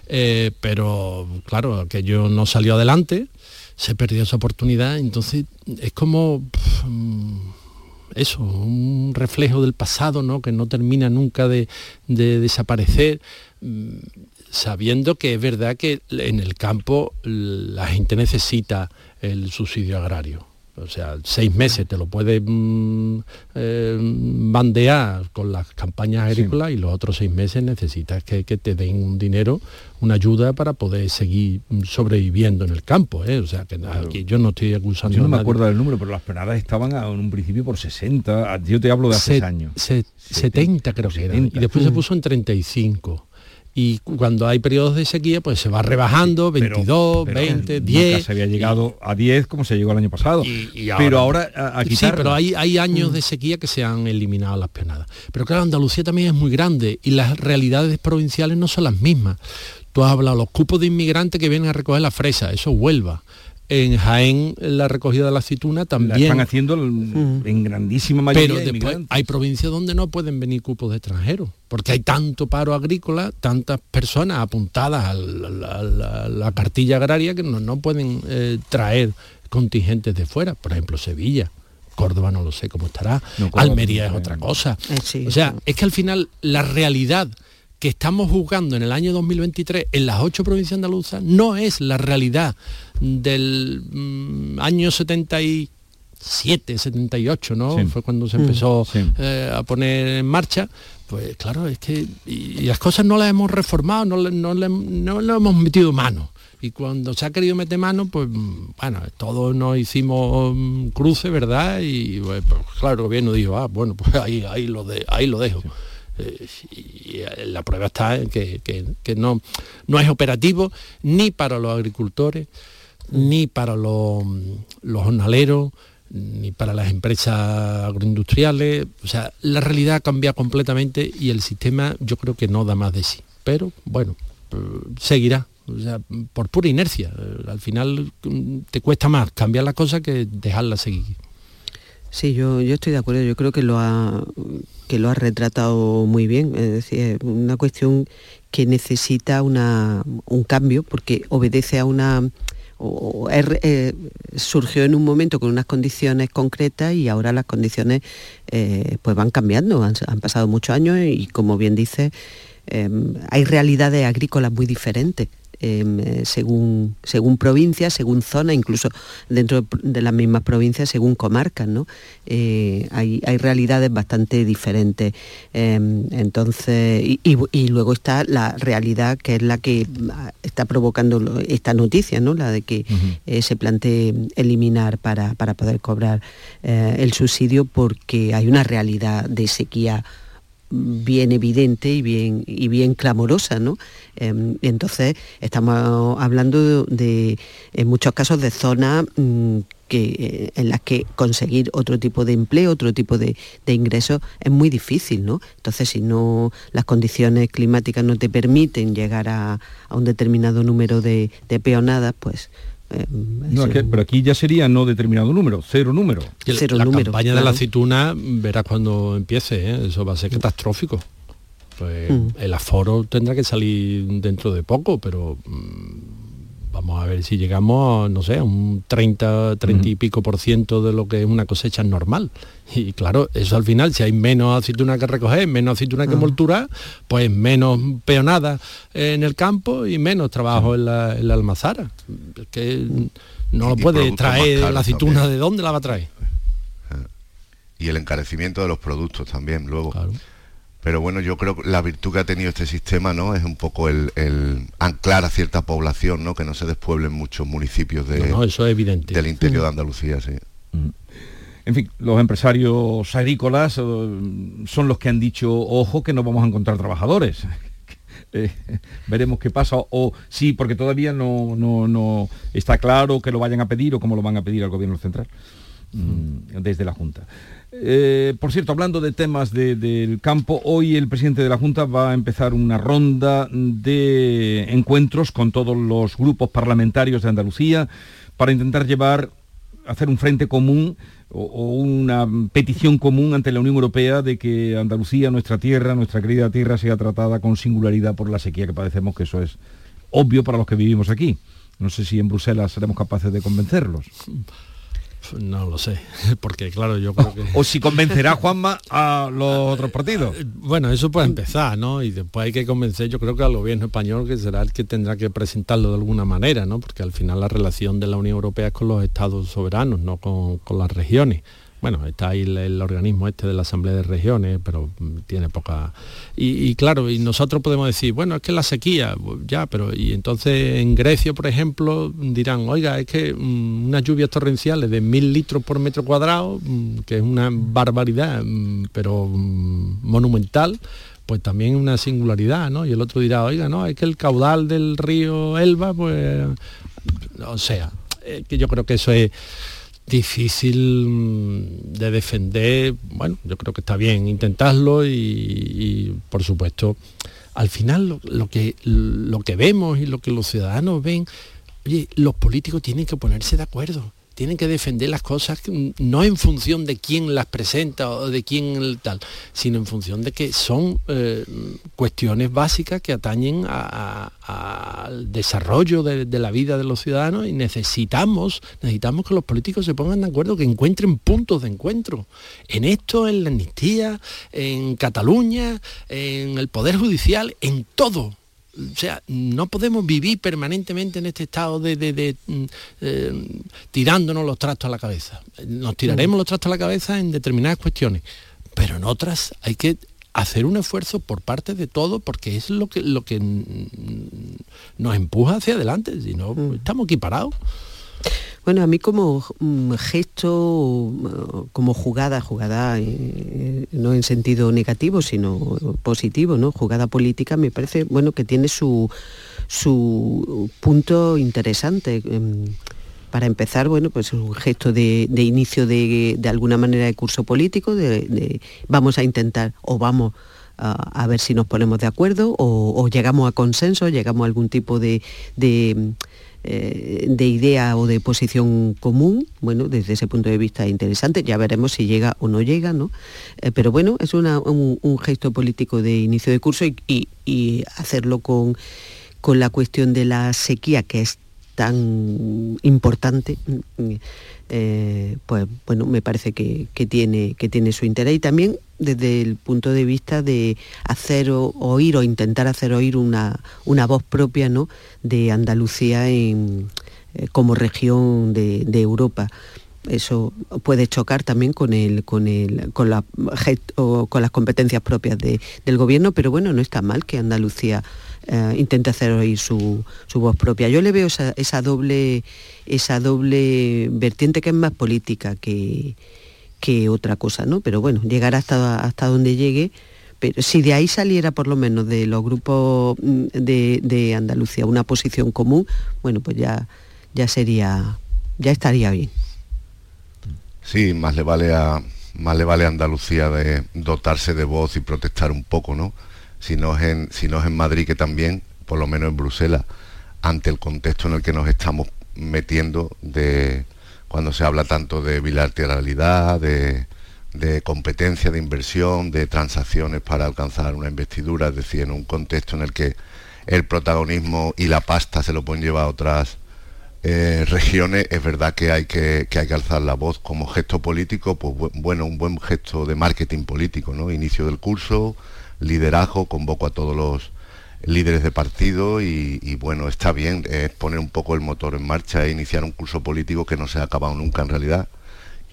Eh, pero claro, aquello no salió adelante, se perdió esa oportunidad, entonces es como eso, un reflejo del pasado, ¿no? que no termina nunca de, de desaparecer mm, sabiendo que es verdad que en el campo la gente necesita el subsidio agrario. O sea, seis meses te lo puedes mm, eh, bandear con las campañas agrícolas y los otros seis meses necesitas que, te den un dinero, una ayuda para poder seguir sobreviviendo en el campo. ¿eh? O sea, que aquí yo no estoy acusando Yo no me acuerdo del número, pero las penadas estaban en un principio por 60. Yo te hablo de hace años. 70 creo que eran. Y después se puso en 35 y cuando hay periodos de sequía pues se va rebajando 22 20 10 se había llegado a 10 como se llegó el año pasado. Pero ahora aquí sí pero hay, hay años de sequía que se han eliminado las penadas pero claro Andalucía también es muy grande y las realidades provinciales no son las mismas. Tú has hablado los cupos de inmigrantes que vienen a recoger la fresa eso vuelva en Jaén la recogida de la aceituna también. están haciendo en grandísima mayoría. Pero después hay provincias donde no pueden venir cupos de extranjeros, porque hay tanto paro agrícola, tantas personas apuntadas a la, cartilla agraria que no, pueden eh, traer contingentes de fuera, por ejemplo Sevilla. Córdoba no lo sé cómo estará, Almería es otra cosa. Eh, o sea, es que al final la realidad que estamos juzgando en el año 2023 en las ocho provincias andaluzas no es la realidad del mm, año 77, 78, ¿no? Fue cuando se mm, empezó eh, a poner en marcha. Pues claro, es que y, las cosas no las hemos reformado, no, no, no, le hemos metido mano y cuando se ha querido meter mano, pues bueno, todos nos hicimos cruce, ¿verdad? Y pues, claro, el gobierno dijo, ah, bueno, pues ahí, ahí, lo, de, ahí lo dejo. Eh, y la prueba está en que, no, no es operativo ni para los agricultores, ni para los, los jornaleros, ni para las empresas agroindustriales. O sea, la realidad cambia completamente y el sistema yo creo que no da más de sí. Pero bueno, eh, seguirá. O sea, por pura inercia. Al final mm, te cuesta más cambiar las cosas que dejarlas seguir. Sí, yo, yo estoy de acuerdo. Yo creo que lo ha que lo ha retratado muy bien. Es decir, una cuestión que necesita una, un cambio porque obedece a una... Eh, surgió en un momento con unas condiciones concretas y ahora las condiciones eh, pues van cambiando. Han, pasado muchos años y como bien dice, eh, hay realidades agrícolas muy diferentes. Em, eh, según, según provincia, según zona, incluso dentro de las mismas provincias, según comarcas, ¿no? Eh, hay, realidades bastante diferentes. Em, entonces, y, luego está la realidad que es la que está provocando esta noticia, ¿no? La de que eh, se plantee eliminar para, para poder cobrar el subsidio porque hay una realidad de sequía bien evidente y bien, y bien clamorosa, ¿no? Em, entonces estamos hablando de, en muchos casos, de zonas mm, eh, en las que conseguir otro tipo de empleo, otro tipo de, ingresos es muy difícil, ¿no? Entonces, si no las condiciones climáticas no te permiten llegar a, un determinado número de, de peonadas, pues eh, no, pero aquí ya sería no determinado número, cero número. la campaña de la aceituna, verás cuando empiece, ¿eh? eso va a ser catastrófico. Pues mm. el aforo tendrá que salir dentro de poco, pero mm, vamos a ver si llegamos, no sé, a un 30, 30 y pico por ciento de lo que es una cosecha normal. Y claro, eso al final, si hay menos aceituna que recoger, menos aceituna que molturar, pues menos peonada en el campo y menos trabajo en, la, almazara. que no lo puede traer la aceituna, ¿de dónde la va a traer? Y el encarecimiento de los productos también, luego. Pero bueno, yo creo que la virtud que ha tenido este sistema ¿no? es un poco el, anclar a cierta población, ¿no? que no se despueblen muchos municipios de, eso es evidente. del interior de Andalucía. Sí. Mm. En fin, los empresarios agrícolas eh, son los que han dicho, ojo, que no vamos a encontrar trabajadores. Eh, veremos qué pasa o sí porque todavía no, no, no, está claro que lo vayan a pedir o cómo lo van a pedir al gobierno central mm, desde la junta eh, por cierto hablando de temas del campo hoy el presidente de la junta va a empezar una ronda de encuentros con todos los grupos parlamentarios de Andalucía para intentar llevar hacer un frente común o, una petición común ante la Unión Europea de que Andalucía, nuestra tierra, nuestra querida tierra, sea tratada con singularidad por la sequía que padecemos, que eso es obvio para los que vivimos aquí. No sé si en Bruselas seremos capaces de convencerlos. No lo sé, porque claro, yo creo que... O si convencerá Juanma a los otros partidos. Eh, bueno, eso puede empezar, ¿no? Y después hay que convencer, yo creo que al gobierno español, que será el que tendrá que presentarlo de alguna manera, ¿no? Porque al final la relación de la Unión Europea es con los estados soberanos, no con, con las regiones bueno, está ahí el, organismo este de la Asamblea de Regiones, pero mm, tiene poca... Y, claro, y nosotros podemos decir, bueno, es que la sequía, ya, pero y entonces en Grecia, por ejemplo, dirán, oiga, es que mm, unas lluvias torrenciales de mil litros por metro cuadrado, mm, que es una barbaridad, pero monumental, pues también una singularidad, ¿no? Y el otro dirá, oiga, no, es que el caudal del río Elba, pues, o sea, que yo creo que eso es difícil mm, de defender. Bueno, yo creo que está bien intentarlo y, por supuesto, al final lo, que, lo que vemos y lo que los ciudadanos ven, oye, los políticos tienen que ponerse de acuerdo tienen que defender las cosas no en función de quién las presenta o de quién tal, sino en función de que son eh, cuestiones básicas que atañen al desarrollo de, la vida de los ciudadanos y necesitamos, necesitamos que los políticos se pongan de acuerdo, que encuentren puntos de encuentro. En esto, en la amnistía, en Cataluña, en el Poder Judicial, en todo o sea, no podemos vivir permanentemente en este estado de, mm, eh, tirándonos los trastos a la cabeza. Nos tiraremos mm. los trastos a la cabeza en determinadas cuestiones, pero en otras hay que hacer un esfuerzo por parte de todo porque es lo que, lo que nos empuja hacia adelante, si no mm. estamos aquí parados. Bueno, a mí como mm, gesto, mm, como jugada, jugada eh, no en sentido negativo, sino positivo, ¿no? Jugada política, me parece, bueno, que tiene su, su punto interesante. Em, para empezar, bueno, pues es un gesto de, inicio de, alguna manera de curso político, de, vamos a intentar o vamos a, ver si nos ponemos de acuerdo o, llegamos a consenso, llegamos a algún tipo de, eh, de idea o de posición común, bueno, desde ese punto de vista interesante, ya veremos si llega o no llega, ¿no? Eh, pero bueno, es un, gesto político de inicio de curso y, hacerlo con, con la cuestión de la sequía, que es tan importante, eh, pues bueno, me parece que, tiene, que tiene su interés y también desde el punto de vista de hacer oír o intentar hacer oír una, una voz propia ¿no? de Andalucía eh, como región de, Europa eso puede chocar también con el con el con la con las competencias propias del gobierno pero bueno no está mal que Andalucía eh, intente hacer oír su, voz propia. Yo le veo esa, doble, esa doble vertiente que es más política que, que otra cosa, ¿no? Pero bueno, llegar hasta, hasta donde llegue. Pero si de ahí saliera por lo menos de los grupos mm, de, Andalucía una posición común, bueno, pues ya, ya sería, ya estaría bien. Sí, más le vale a más le vale a Andalucía de dotarse de voz y protestar un poco, ¿no? Si no es en, en Madrid, que también, por lo menos en Bruselas, ante el contexto en el que nos estamos metiendo de cuando se habla tanto de bilateralidad, de, de competencia, de inversión, de transacciones para alcanzar una investidura, es decir, en un contexto en el que el protagonismo y la pasta se lo pueden llevar a otras eh, regiones, es verdad que hay que, que, hay que alzar la voz como gesto político, pues bueno, un buen gesto de marketing político, ¿no? Inicio del curso, liderazgo, convoco a todos los líderes de partido y, bueno, está bien, es poner un poco el motor en marcha e iniciar un curso político que no se ha acabado nunca en realidad.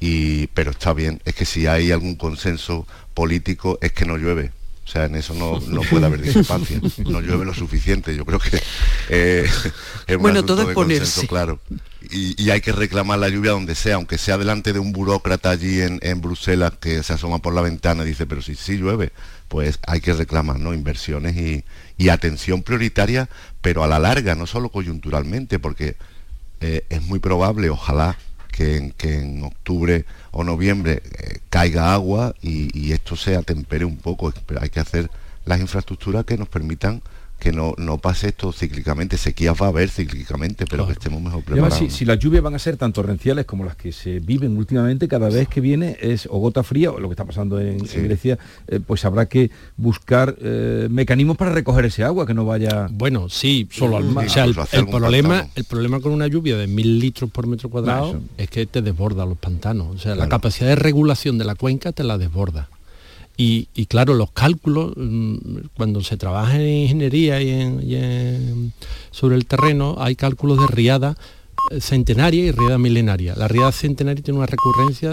Y, pero está bien, es que si hay algún consenso político es que no llueve. O sea, en eso no, no puede haber discrepancia. No llueve lo suficiente. Yo creo que eh, es un Bueno, asunto todo es de consenso, claro. Y, y hay que reclamar la lluvia donde sea, aunque sea delante de un burócrata allí en, en Bruselas que se asoma por la ventana y dice, pero si sí llueve, pues hay que reclamar ¿no? inversiones y, y atención prioritaria, pero a la larga, no solo coyunturalmente, porque eh, es muy probable, ojalá, que en, que en octubre o noviembre eh, caiga agua y, y esto se atempere un poco, pero hay que hacer las infraestructuras que nos permitan que no, no pase esto cíclicamente, sequías va a haber cíclicamente, pero que estemos mejor Y además, preparados. si, si las lluvias van a ser tan torrenciales como las que se viven últimamente, cada vez que viene es o gota fría, o lo que está pasando en, en Grecia, eh, pues habrá que buscar eh, mecanismos para recoger ese agua, que no vaya... Bueno, sí, solo al mar. Sí, O sea, el, problema, pantano. el problema con una lluvia de mil litros por metro cuadrado es que te desborda los pantanos. O sea, la capacidad de regulación de la cuenca te la desborda. Y, claro, los cálculos, mm, cuando se trabaja en ingeniería y, en- y en- sobre el terreno, hay cálculos de riada eh, centenaria y riada milenaria. La riada centenaria tiene una recurrencia